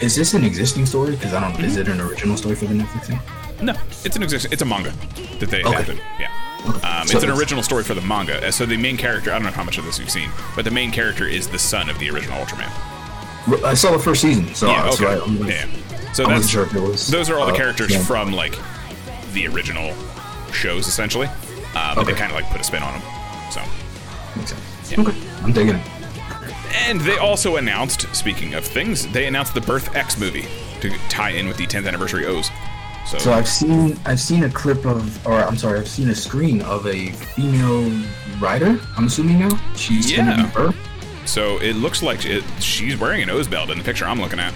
Is this an existing story? Because I don't. Mm-hmm. Is it an original story for the Netflix thing? No, it's an exist- It's a manga that they Okay. adapted. Yeah. Okay. Um, So it's an original story for the manga. Uh, So the main character, I don't know how much of this you've seen, but the main character is the son of the original Ultraman. I saw the first season, so Yeah, that's okay. right. Like, yeah. So that's sure if it was. those are all the uh, characters yeah. from like the original shows, essentially. Uh, but they kind of like put a spin on them. So, Makes sense. Yeah. Okay, I'm digging it. and they also announced, speaking of things, they announced the Birth X movie to tie in with the 10th anniversary OOO. So, So I've seen I've seen a clip of, or I'm sorry, I've seen a screen of a female rider. I'm assuming now she's Yeah. gonna be her. so it looks like it, she's wearing an OOO belt in the picture I'm looking at.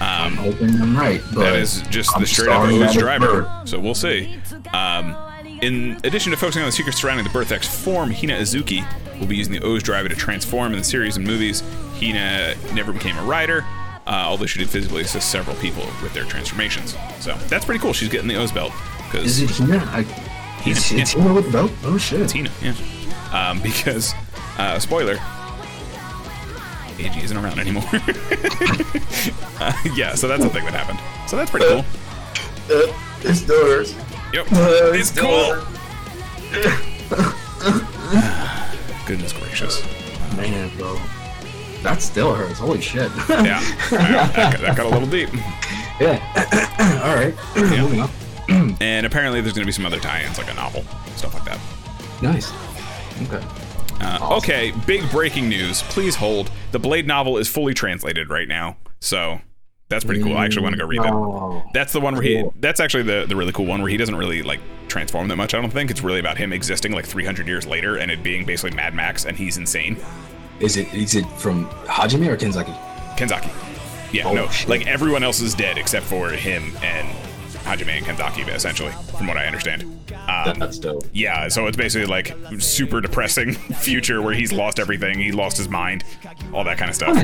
I'm Um, hoping I'm right, but that is just I'm the straight up sorry OOO driver. her. So we'll see. Um, in addition to focusing on the secrets surrounding the Birth X form, Hina Azuki will be using the OOO driver to transform in the series and movies. Hina never became a rider, uh, although she did physically assist several people with their transformations. So that's pretty cool. She's getting the OOO belt because Is it Hina? I, it's, yeah. it's Hina with the belt. Oh shit. Tina, yeah. Um, because Uh, spoiler. Eiji isn't around anymore. uh, yeah, so that's a thing that happened. So that's pretty cool. Uh, it still hurts. Yep. Uh, It's still cool. Goodness gracious. Man, bro. That still hurts. Holy shit. Yeah. That, got, that got a little deep. yeah. All right. Moving on. And apparently there's going to be some other tie-ins, like a novel, stuff like that. Nice. Okay. Uh, Awesome. Okay, big breaking news. Please hold. The Blade novel is fully translated right now, so that's pretty cool. I actually want to go read that. Oh. That's the one where he. That's actually the the really cool one where he doesn't really like transform that much. I don't think it's really about him existing like 300 years later and it being basically Mad Max and he's insane. Is it is it from Hajime or Kenzaki? Kenzaki. Yeah, Oh, no, shit. like everyone else is dead except for him and Hajime and Kenzaki, essentially, from what I understand. Um, That's dope. yeah, so it's basically like super depressing future where he's lost everything, he lost his mind, all that kind of stuff.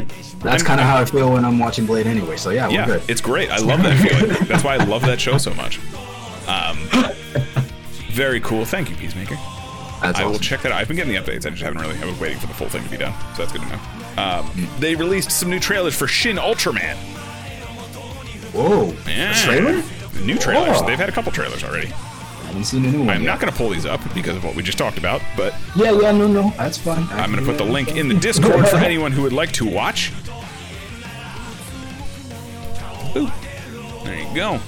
That's kind of how I feel when I'm watching Blade anyway. So yeah, we're Yeah, good. it's great. I love that feeling. That's why I love that show so much. Um, very cool. Thank you, Peacemaker. That's I will check that out. I've been getting the updates. I just haven't really. I was waiting for the full thing to be done, so that's good to know. Um, they released some new trailers for Shin Ultraman. Whoa. Yeah. Trailer? New trailers. Oh. They've had a couple trailers already. I haven't seen a new one. I'm yet. not going to pull these up because of what we just talked about, but Yeah, yeah, no, no, that's fine. I'm going to put the link in the Discord for anyone who would like to watch. Ooh, there you go.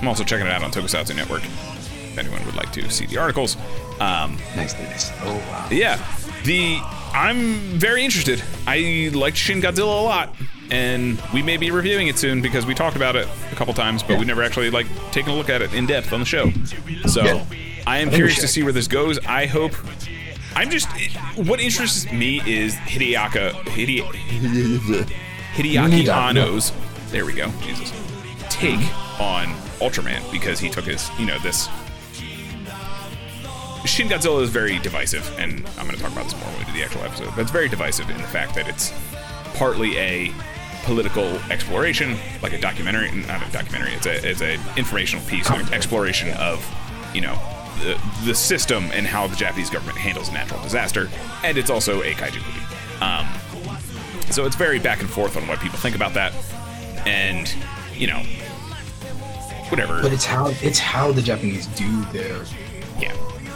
I'm also checking it out on Tokusatsu Network. If anyone would like to see the articles. Um, Nice, nice. Oh wow. yeah, the I'm very interested. I liked Shin Godzilla a lot, and we may be reviewing it soon because we talked about it a couple times, but we never actually like taken a look at it in depth on the show. So Yeah. I am we curious to see where this goes. I hope. I'm just what interests me is Hideaka Hide, Hideaki Anno's. There we go. Jesus. Take on Ultraman because he took his you know this Shin Godzilla is very divisive, and I'm going to talk about this more when we do the actual episode. But it's very divisive in the fact that it's partly a political exploration, like a documentary, not a documentary. It's a it's a informational piece, an exploration of, you know, the the system and how the Japanese government handles a natural disaster, and it's also a kaiju movie. Um, so it's very back and forth on what people think about that, and you know, whatever. But it's how it's how the Japanese do their. Yeah.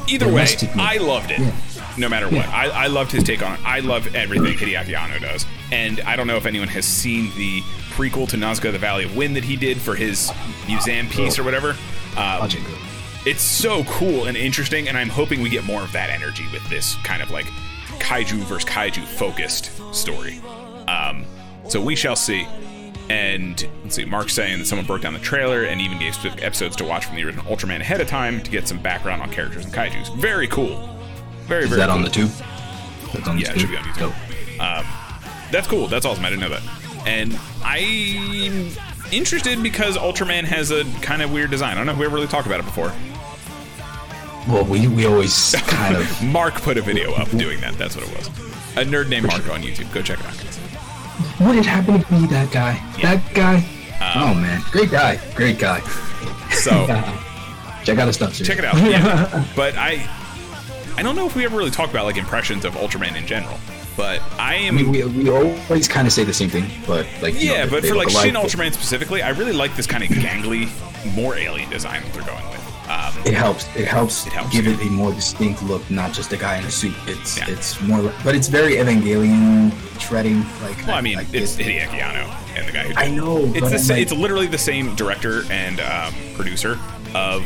Either way, must have been- I loved it. Yeah. No matter what, Yeah. I, I loved his take on it. I love everything Hideaki Anno does, and I don't know if anyone has seen the prequel to Nausicaä: The Valley of Wind that he did for his museum piece or whatever. Um, it's so cool and interesting, and I'm hoping we get more of that energy with this kind of like kaiju versus kaiju focused story. Um, so we shall see. And let's see, Mark's saying that someone broke down the trailer and even gave specific episodes to watch from the original Ultraman ahead of time to get some background on characters and kaiju's. Very cool. Very, Is very that cool. on the tube? That's on the Yeah, it should be on YouTube. Dope. That's cool. That's awesome. I didn't know that. And I'm interested because Ultraman has a kind of weird design. I don't know if we ever really talked about it before. Well, we we always kind of. Mark put a video up doing that. That's what it was. A nerd named Mark on YouTube. Go check it out. What had happened to me? That guy. That guy. Uh, oh man, great guy. Great guy. So Check out his stuff. check it out. Yeah. but I, I don't know if we ever really talked about like impressions of Ultraman in general. But I am. I mean, we, we always kind of say the same thing, but like you yeah, know, but for like Shin Ultraman specifically, I really like this kind of gangly, more alien design that they're going with. Um, It helps. It helps. It helps, give it a more distinct look, not just a guy in a suit. It's Yeah. it's more, but it's very Evangelion treading. Like well, I mean, like it's. Hideaki Anno and the guy who. Did I know, It's the, like- it's literally the same director and um, producer of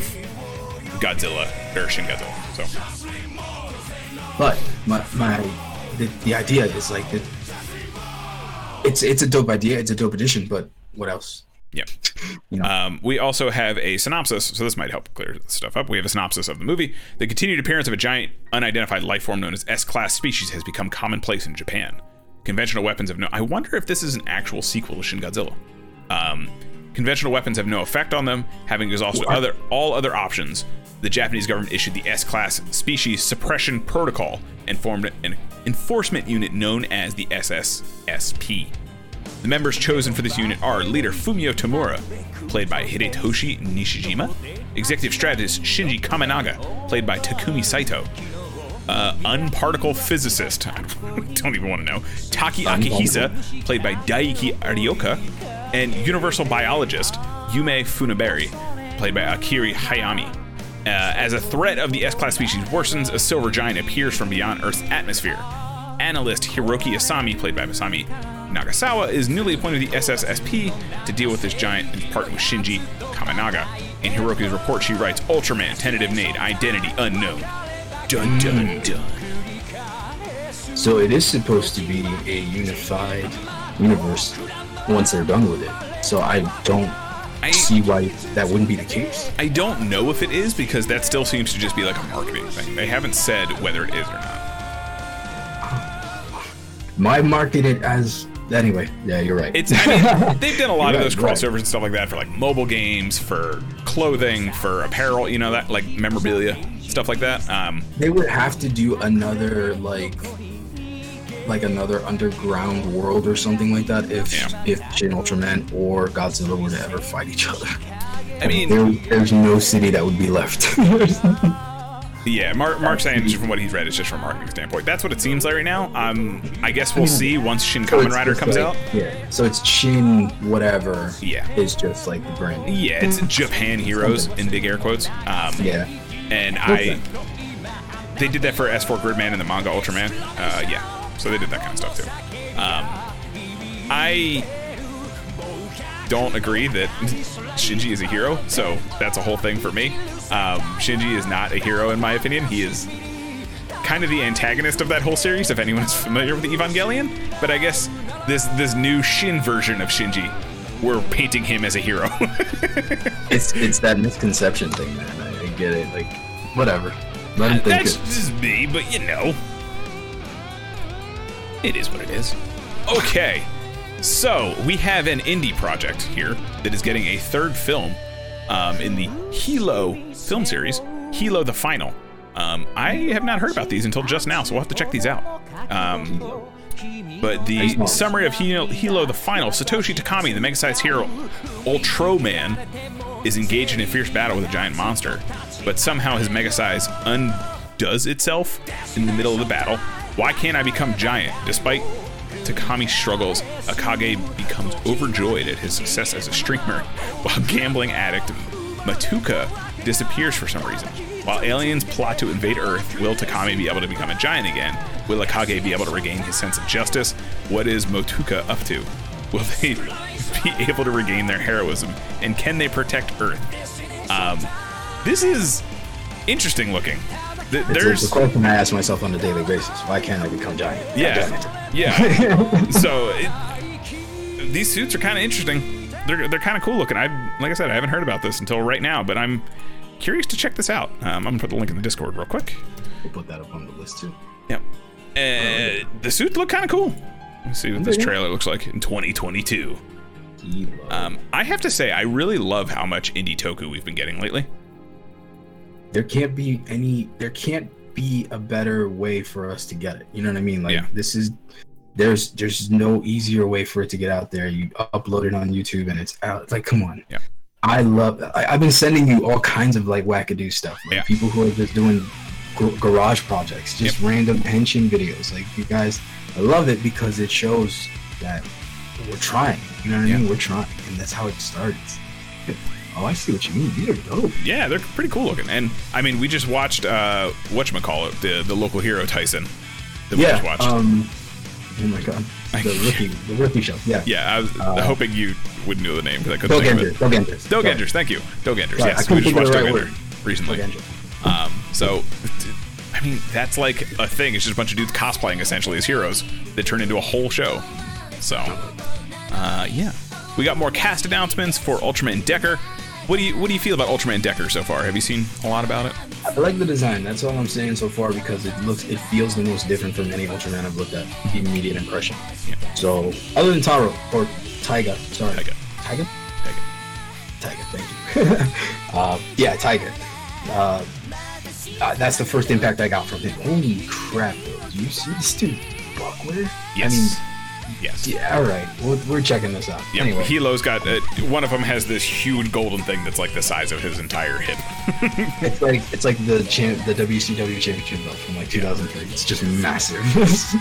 Godzilla or Shin Godzilla. So But my my the, the idea is like that. It's it's a dope idea. It's a dope addition. But what else? Yeah. You know. Um, we also have a synopsis, so this might help clear stuff up. We have a synopsis of the movie. The continued appearance of a giant, unidentified life form known as S-class species has become commonplace in Japan. Conventional weapons have no. I wonder if this is an actual sequel to Shin Godzilla. Um, conventional weapons have no effect on them, having exhausted What? other all other options. The Japanese government issued the S-class species suppression protocol and formed an enforcement unit known as the SSSP. The members chosen for this unit are leader Fumio Tamura, played by Hidetoshi Nishijima, executive strategist Shinji Kaminaga, played by Takumi Saito, uh, unparticle physicist. Don't even want to know. Taki Akihisa, played by Daiki Arioka, and universal biologist Yume Funaberi, played by Akari Hayami. Uh, as a threat of the S-class species worsens, a silver giant appears from beyond Earth's atmosphere. Analyst Hiroko Asami, played by Masami Nagasawa, is newly appointed to the SSSP to deal with this giant and partner with Shinji Kaminaga. In Hiroko's report, she writes Ultraman, tentative name, identity unknown. Dun dun dun. Mm. So it is supposed to be a unified universe once they're done with it. So I don't I- see why that wouldn't be the case. I don't know if it is because that still seems to just be like a marketing thing. They haven't said whether it is or not. My market it as anyway. Yeah, you're right. It's I mean, they've done a lot of those right, right. crossovers and stuff like that for like mobile games, for clothing, for apparel, you know that like memorabilia stuff like that. Um, they would have to do another like like another underground world or something like that if Yeah. if Shin Ultraman or Godzilla were to ever fight each other. I mean, there, there's no city that would be left. yeah, Mark, Mark's saying from what he's read, it's just from a marketing standpoint. That's what it seems like right now. Um, I guess we'll see once Shin So Kamen Rider comes like- out. Yeah. So it's Shin whatever. Yeah. Is just like the brand. Yeah, it's Japan Heroes in big air quotes. Um, Yeah. and. I they did that for S4 Gridman and the manga Ultraman. Uh, yeah, so they did that kind of stuff too. Um, I don't agree that Shinji is a hero, so that's a whole thing for me. Um, Shinji is not a hero in my opinion. He is kind of the antagonist of that whole series. If anyone is familiar with Evangelion, but I guess this this new Shin version of Shinji, we're painting him as a hero. It's it's that misconception thing, man. I, I get it. Like whatever. Let him think That's it. just me, but you know. It is what it is. Okay. So, we have an indie project here that is getting a third film um, in the Hilo film series, Hilo the Final. Um, I have not heard about these until just now, so we'll have to check these out. Um, but the summary of Hilo, Hilo the Final Satoshi Takami, the mega sized hero Ultraman, is engaged in a fierce battle with a giant monster, but somehow his mega size undoes itself in the middle of the battle. Why can't I become giant? Despite Takami's struggles, Akage becomes overjoyed at his success as a streamer, while gambling addict Matuka disappears for some reason. While aliens plot to invade Earth, will Takami be able to become a giant again? Will Akage be able to regain his sense of justice? What is Motuka up to? Will they be able to regain their heroism? And can they protect Earth? Um, this is interesting looking. Th- There's the question I ask myself on a daily basis. Why can't I become giant? Yeah, yeah. so it, these suits are kind of interesting. They're they're kind of cool looking. I like I said, I haven't heard about this until right now, but I'm curious to check this out. Um, I'm gonna put the link in the Discord real quick. We'll put that up on the list too. Yep. Uh, the suits look kind of cool. Let's see what this trailer looks like in 2022. Um, I have to say, I really love how much indie toku we've been getting lately. There can't be any there can't be a better way for us to get it. You know what i mean? Like Yeah. this is there's there's no easier way for it to get out there. You upload it on youtube and it's out. It's like come on. Yeah. i love I, i've been sending you all kinds of like wackadoo stuff. Like Yeah. people who are just doing gar- garage projects just random henshin videos. Like you guys i love it because it shows that we're trying. You know what i mean? We're trying and that's how it starts oh i see what you mean these are dope Yeah, they're pretty cool looking. And I mean, we just watched uh, whatchamacallit, the the local hero Tyson. That we yeah. just watched. Um, oh my god, the rookie, the rookie show. Yeah. yeah, I was hoping you wouldn't know the name because I couldn't Doug think of it. Doug Enders. Doug Sorry. Enders, thank you. Doug Enders, Sorry, yes. We just watched right Ender word. recently. Doug Enders. Um, so, I mean, that's like a thing. It's just a bunch of dudes cosplaying essentially as heroes that turn into a whole show. So, uh, yeah. We got more cast announcements for Ultraman Decker. What do you What do you feel about Ultraman Decker so far? Have you seen a lot about it? I like the design. That's all I'm saying so far because it looks, it feels the most different from any Ultraman I've looked at. The immediate impression. Yeah. So, other than Taro or Taiga, sorry. Taiga. Taiga. Decker. Taiga. Thank you. uh, yeah, Taiga. Uh, uh, that's the first impact I got from him. Holy crap, though. Do you see this dude buckware? Yes. I mean, Yes. Yeah, all right. We're, we're checking this out. Yeah, Anyway, Hilo's got uh, one of them has this huge golden thing that's like the size of his entire hip. it's like it's like the champ, the WCW championship belt from like 2003. It's just massive.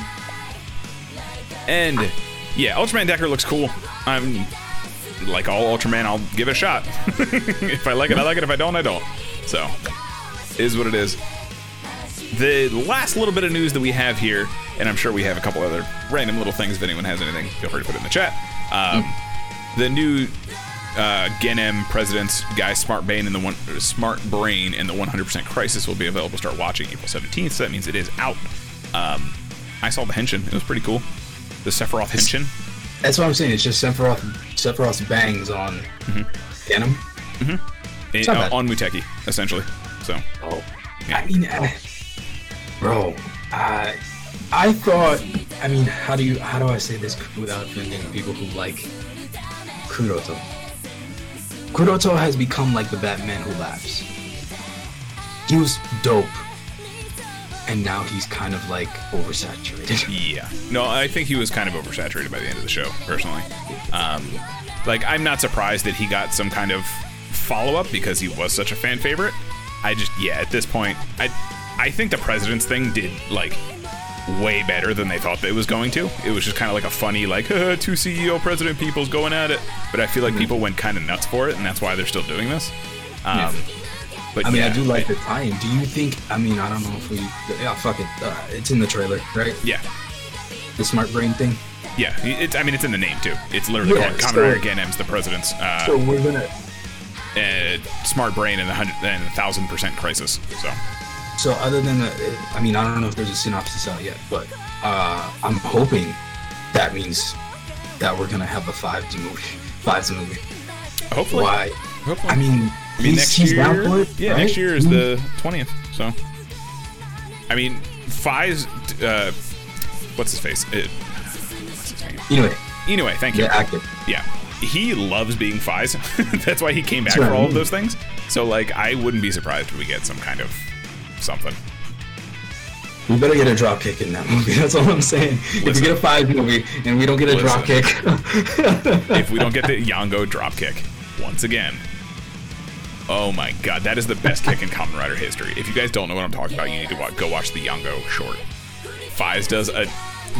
And yeah, Ultraman Decker looks cool. I'm like all Ultraman, I'll give it a shot. if I like it, I like it. If I don't, I don't. So, is what it is. The last little bit of news that we have here, and I'm sure we have a couple other random little things. If anyone has anything, feel free to put it in the chat. Um, the new uh, Genm presidents, guy Smart Brain and the one Smart Brain and the 100% Crisis will be available. Start watching April 17th. So that means it is out. Um, I saw the Henshin. It was pretty cool. The Sephiroth Henshin. That's what I'm saying. It's just Sephiroth, Sephiroth's bangs on Genm. It- not uh, on Muteki, essentially. So Oh, Yeah. I mean, uh, bro, I I thought. I mean, how do you how do I say this without offending people who like Kuroto? Kuroto has become like the Batman who laughs. He was dope, and now he's kind of like oversaturated. yeah, no, I think he was kind of oversaturated by the end of the show, personally. Um, like, I'm not surprised that he got some kind of follow up because he was such a fan favorite. I just, yeah, at this point, I, I think the president's thing did like way better than they thought it was going to. It was just kind of like a funny, like, "Haha, two CEO president people's going at it. But I feel like people went kind of nuts for it, and that's why they're still doing this. Um, But I mean, yeah, I do like the tie-in. Do you think? I mean, I don't know if we. Yeah, fuck it. Uh, it's in the trailer, right? Yeah, The smart brain thing. yeah. It's, I mean, it's in the name too. It's literally Yeah, called so- Kamen Rider Gen the president's uh, So we're gonna. uh, smart brain and a hundred and a thousand percent crisis. So So other than the, I mean, I don't know if there's a synopsis out yet, but uh, I'm hoping that means that we're gonna have a five D movie. Five D movie. hopefully, Why? hopefully. I mean, I mean, next year, it, yeah, right? next year is Mm. the twentieth. So, I mean, Faiz, uh, what's his face? It, what's his name? Anyway, Anyway, thank you. yeah, active. Yeah, he loves being Faiz. That's why he came back That's for I all of those things. So, like, I wouldn't be surprised if we get some kind of something. We better get a drop kick in that movie. That's all I'm saying. If we get a Faiz movie and we don't get a drop kick, if we don't get the Yango drop kick once again. Oh my god, that is the best kick in Kamen Rider history. If you guys don't know what I'm talking about, you need to wa- go watch the Yango short. Faiz does a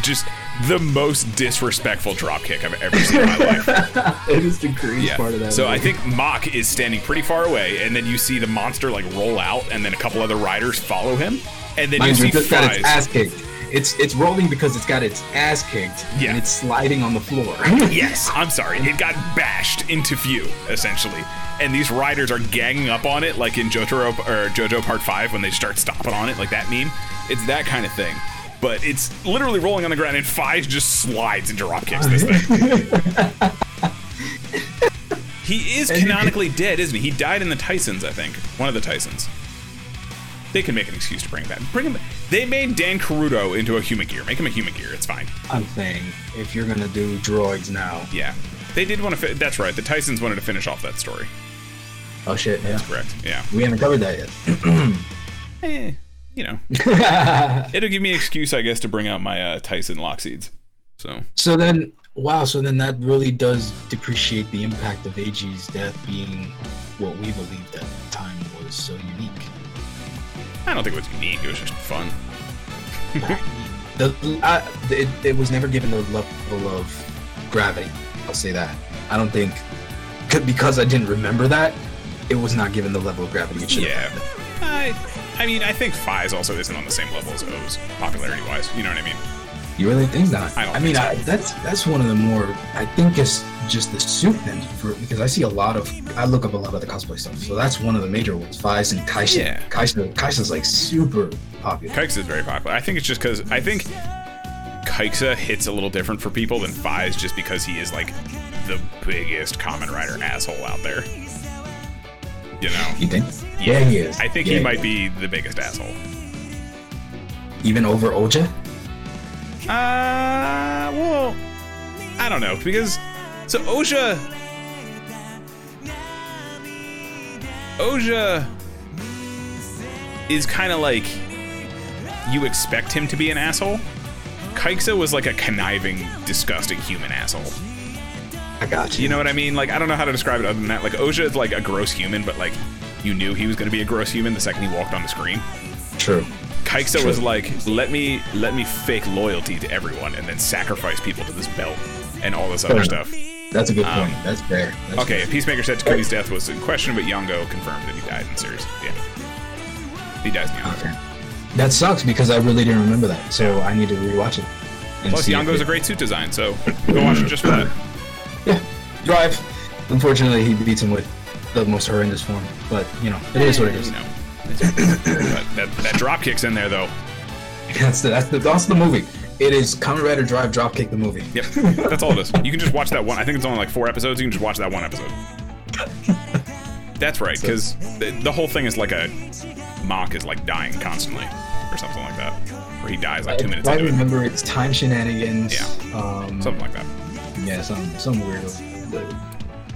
just the most disrespectful dropkick I've ever seen in my life. it is the greatest Yeah. part of that. So I think Mach is standing pretty far away, and then you see the monster like roll out, and then a couple other riders follow him, and then Mind you see it's got its ass kicked. It's it's rolling because it's got its ass kicked Yeah. and it's sliding on the floor. Yes, I'm sorry. It got bashed into view, essentially. And these riders are ganging up on it, like in Jotaro or JoJo Part 5 when they start stomping on it, like that meme. It's that kind of thing. But it's literally rolling on the ground, and Faiz just slides and drop kicks this thing. he is canonically dead, isn't he? He died in the Taisens, I think. One of the Taisens. They can make an excuse to bring him back. Bring him. They made Dan Kuroto into a Humagear. Make him a Humagear. It's fine. I'm saying if you're gonna do droids now, Yeah, they did want to. Fi- that's right. The Taisens wanted to finish off that story. oh shit, yeah, Correct. Yeah. we haven't covered that yet. Eh, you know, it'll give me an excuse, I guess, to bring out my uh, Tyson lock seeds. So So then, wow, so then that really does depreciate the impact of Eiji's death being what we believed at the time was so unique. I don't think it was unique. It was just fun. The I, it, it was never given the level of gravity. I'll say that. I don't think because I didn't remember that, it was not given the level of gravity it should Yeah. have. I, I mean, I think Faiz also isn't on the same level as OOO popularity wise. You know what I mean? You really think that? I don't mean, so. I, that's that's one of the more. I think it's just the suit then, for because I see a lot of. I look up a lot of the cosplay stuff, so that's one of the major ones. Faiz and Kaixa. Yeah. Kaixa, Kaixa's like super popular. Kikes is very popular. I think it's just because I think Kikesa hits a little different for people than Faiz just because he is like the biggest Kamen Rider asshole out there. You know? You think? Yeah, he is. I think Yeah, he might be the biggest asshole. even over Ouja. Uh, well, I don't know because so Ouja, Ouja is kind of like you expect him to be an asshole, Kaixa was like a conniving, disgusting human asshole. I got you. You know what I mean? Like I don't know how to describe it other than that. Like Ouja is like a gross human, but like you knew he was going to be a gross human the second he walked on the screen. True. Kaixa was like, let me let me fake loyalty to everyone and then sacrifice people to this belt and all this other Fair stuff. That's a good Um, point. That's fair. That's Okay, fair. Peacemaker said Takumi's death was in question, but Yongo confirmed that he died in series. Yeah, he dies in Yongo. Okay. That sucks because I really didn't remember that, so I need to rewatch it. Plus, see if Yongo's it- a great suit design, so go watch it just for that. Drive. Unfortunately, he beats him with the most horrendous form, but you know, it is what it is. You know, that that drop kicks in there though. That's the that's the that's the movie. It is Kamen Rider Drive Dropkick the movie. Yep, that's all it is. You can just watch that one. I think it's only like four episodes. You can just watch that one episode. That's right, because the, the whole thing is like a mock is like dying constantly, or something like that, where he dies like two minutes I into it, remember it's time shenanigans. Yeah. Um, something like that. yeah, some some weirdo.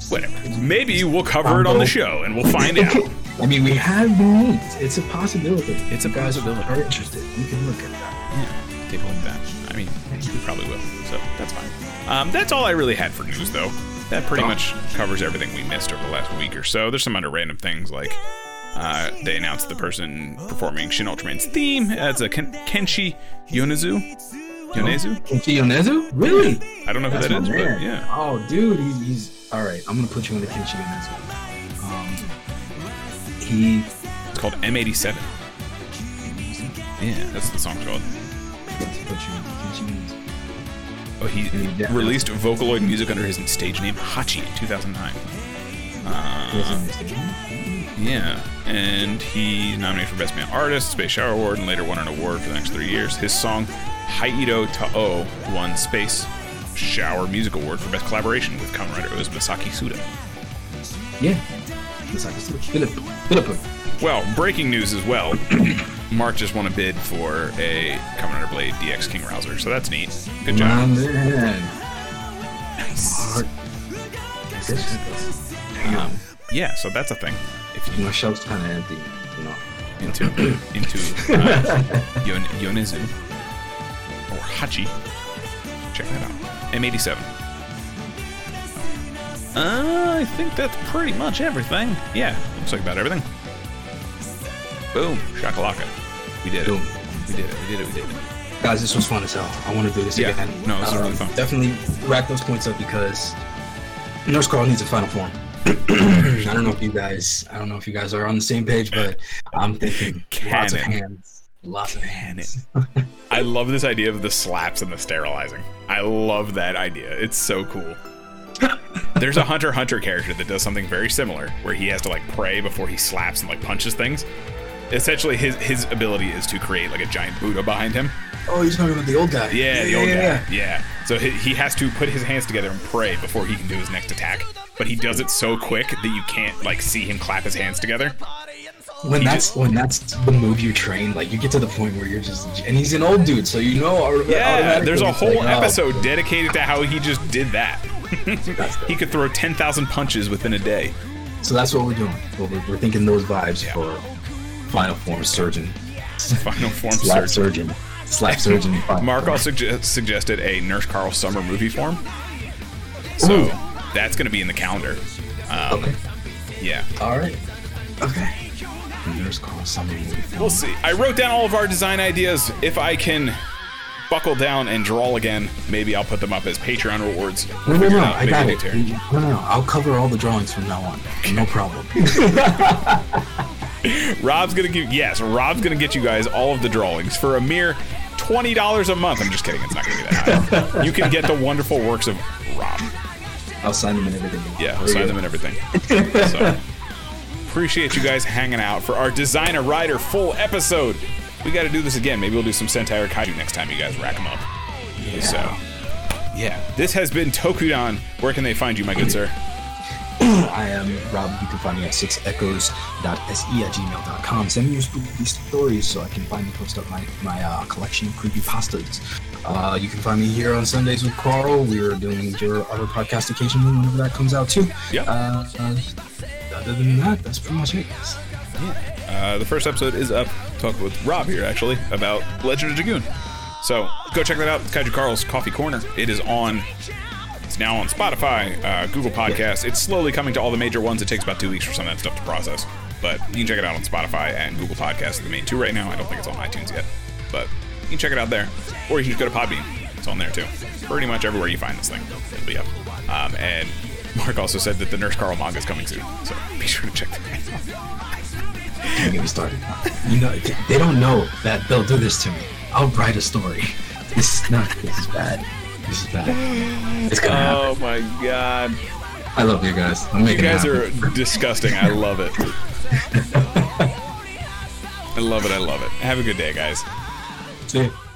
Whatever. Maybe we'll cover it on the show, and we'll find out. I mean, we have the means. It's a possibility. It's a If you guys possibility. Are interested? We can look at that. Yeah, take a look at that. I mean, we probably will, so that's fine. Um, that's all I really had for news, though. That pretty much covers everything we missed over the last week or so. There's some other random things like uh, they announced the person performing Shin Ultraman's theme as a Ken- Kenshi Yonezu. Yonezu? Kenshi Yonezu? Really? I don't know who That's that is, but yeah. Oh, dude, he's, he's all right. I'm gonna put you on the Kenshi Yonezu. Um, he It's called M87. Yeah, that's the song's called. let's put you on the Kenshi Yonezu. Oh, he Yeah. released Vocaloid music under his stage name Hachi in 2009. Wasn't it? Yeah, and he's nominated for Best Male Artist, Space Shower Award, and later won an award for the next three years. His song Haiiro to Ao won Space Shower Music Award for Best Collaboration with Kamen Rider OOO Masaki Suda. Yeah. It's like Philip. Philip. Well, breaking news as well. Mark just won a bid for a Kamen Rider Blade DX King Rouzer, so that's neat. Good My job. man. Nice. Mark. Um, yeah, so that's a thing. If you My shelf's kind of empty. You know. into into uh, Yon- Yonezu or Hachi. Check that out. M87. Uh, I think that's pretty much everything. Yeah, looks like about everything. Boom, shakalaka. We did it. Boom. We did it. We did it. We did it. Guys, this was fun as hell. I want to do this Yeah. again. No, this was really fun. Definitely rack those points up because Nurse Carl needs a final form. I don't know if you guys, I don't know if you guys are on the same page, but I'm thinking lots of hands, lots of hands. I love this idea of the slaps and the sterilizing. I love that idea. It's so cool. There's a Hunter Hunter character that does something very similar, where he has to like pray before he slaps and like punches things. Essentially, his his ability is to create like a giant Buddha behind him. Oh, you're talking about the old guy? Yeah, the old guy. Yeah. So he, he has to put his hands together and pray before he can do his next attack. But he does it so quick that you can't like see him clap his hands together. When He that's just- when that's the move you train, like you get to the point where you're just, and he's an old dude, so you know. Yeah, there's a whole like, oh, episode dedicated to how he just did that. he could throw 10,000 punches within a day. So that's what we're doing. We're, we're thinking those vibes Yeah. for Final Form Surgeon, Final form Slap surgeon. Surgeon, Slap Surgeon. Final Mark also sugge- suggested a Nurse Carl summer movie form. So Ooh. That's going to be in the calendar. Um, Okay. Yeah. All right. Okay. Nurse Carl Summer movie. film. We'll see. I wrote down all of our design ideas. If I can buckle down and draw again, maybe I'll put them up as Patreon rewards. No, no, no. I Maybe got I'll it. No, no, no. I'll cover all the drawings from now on. No problem. Rob's gonna give yes, Rob's gonna get you guys all of the drawings for a mere twenty dollars a month. I'm just kidding, it's not gonna be that high. you can get the wonderful works of Rob. I'll sign them and everything. Yeah, I'll There sign them and everything. So appreciate you guys hanging out for our Designer Rider full episode. We got to do this again. Maybe we'll do some Sentai or Kaiju next time you guys rack them up. So, yeah, this has been Tokudon. Where can they find you, my good sir? I am Rob. You can find me at 6echoes.se at gmail.com. Send me your spooky stories so I can finally post up my, my uh, collection of creepy pastas. Uh, you can find me here on Sundays with Carl. We're doing your other podcast occasionally whenever that comes out too. Yeah. Uh, other than that, that's pretty much it. guys. Uh, the first episode is up. Talk with Rob here, actually, about Legend of Dragoon. So go check that out. It's Kaiju Carl's Coffee Corner. It is on. It's now on Spotify, uh, Google Podcasts. It's slowly coming to all the major ones. It takes about two weeks for some of that stuff to process, but you can check it out on Spotify and Google Podcasts. The main two right now. I don't think it's on iTunes yet, but you can check it out there, or you can just go to Podbean. It's on there too. Pretty much everywhere you find this thing, it'll be up. Um, and Mark also said that the Nurse Carl manga is coming soon, so be sure to check that out. Don't get me started. You know, they don't know that they'll do this to me. I'll write a story. This is not. This is bad. This is bad. It's gonna Oh happen. my god. I love you guys. I'm You guys are disgusting. I love it. I love it. I love it. Have a good day, guys. See ya.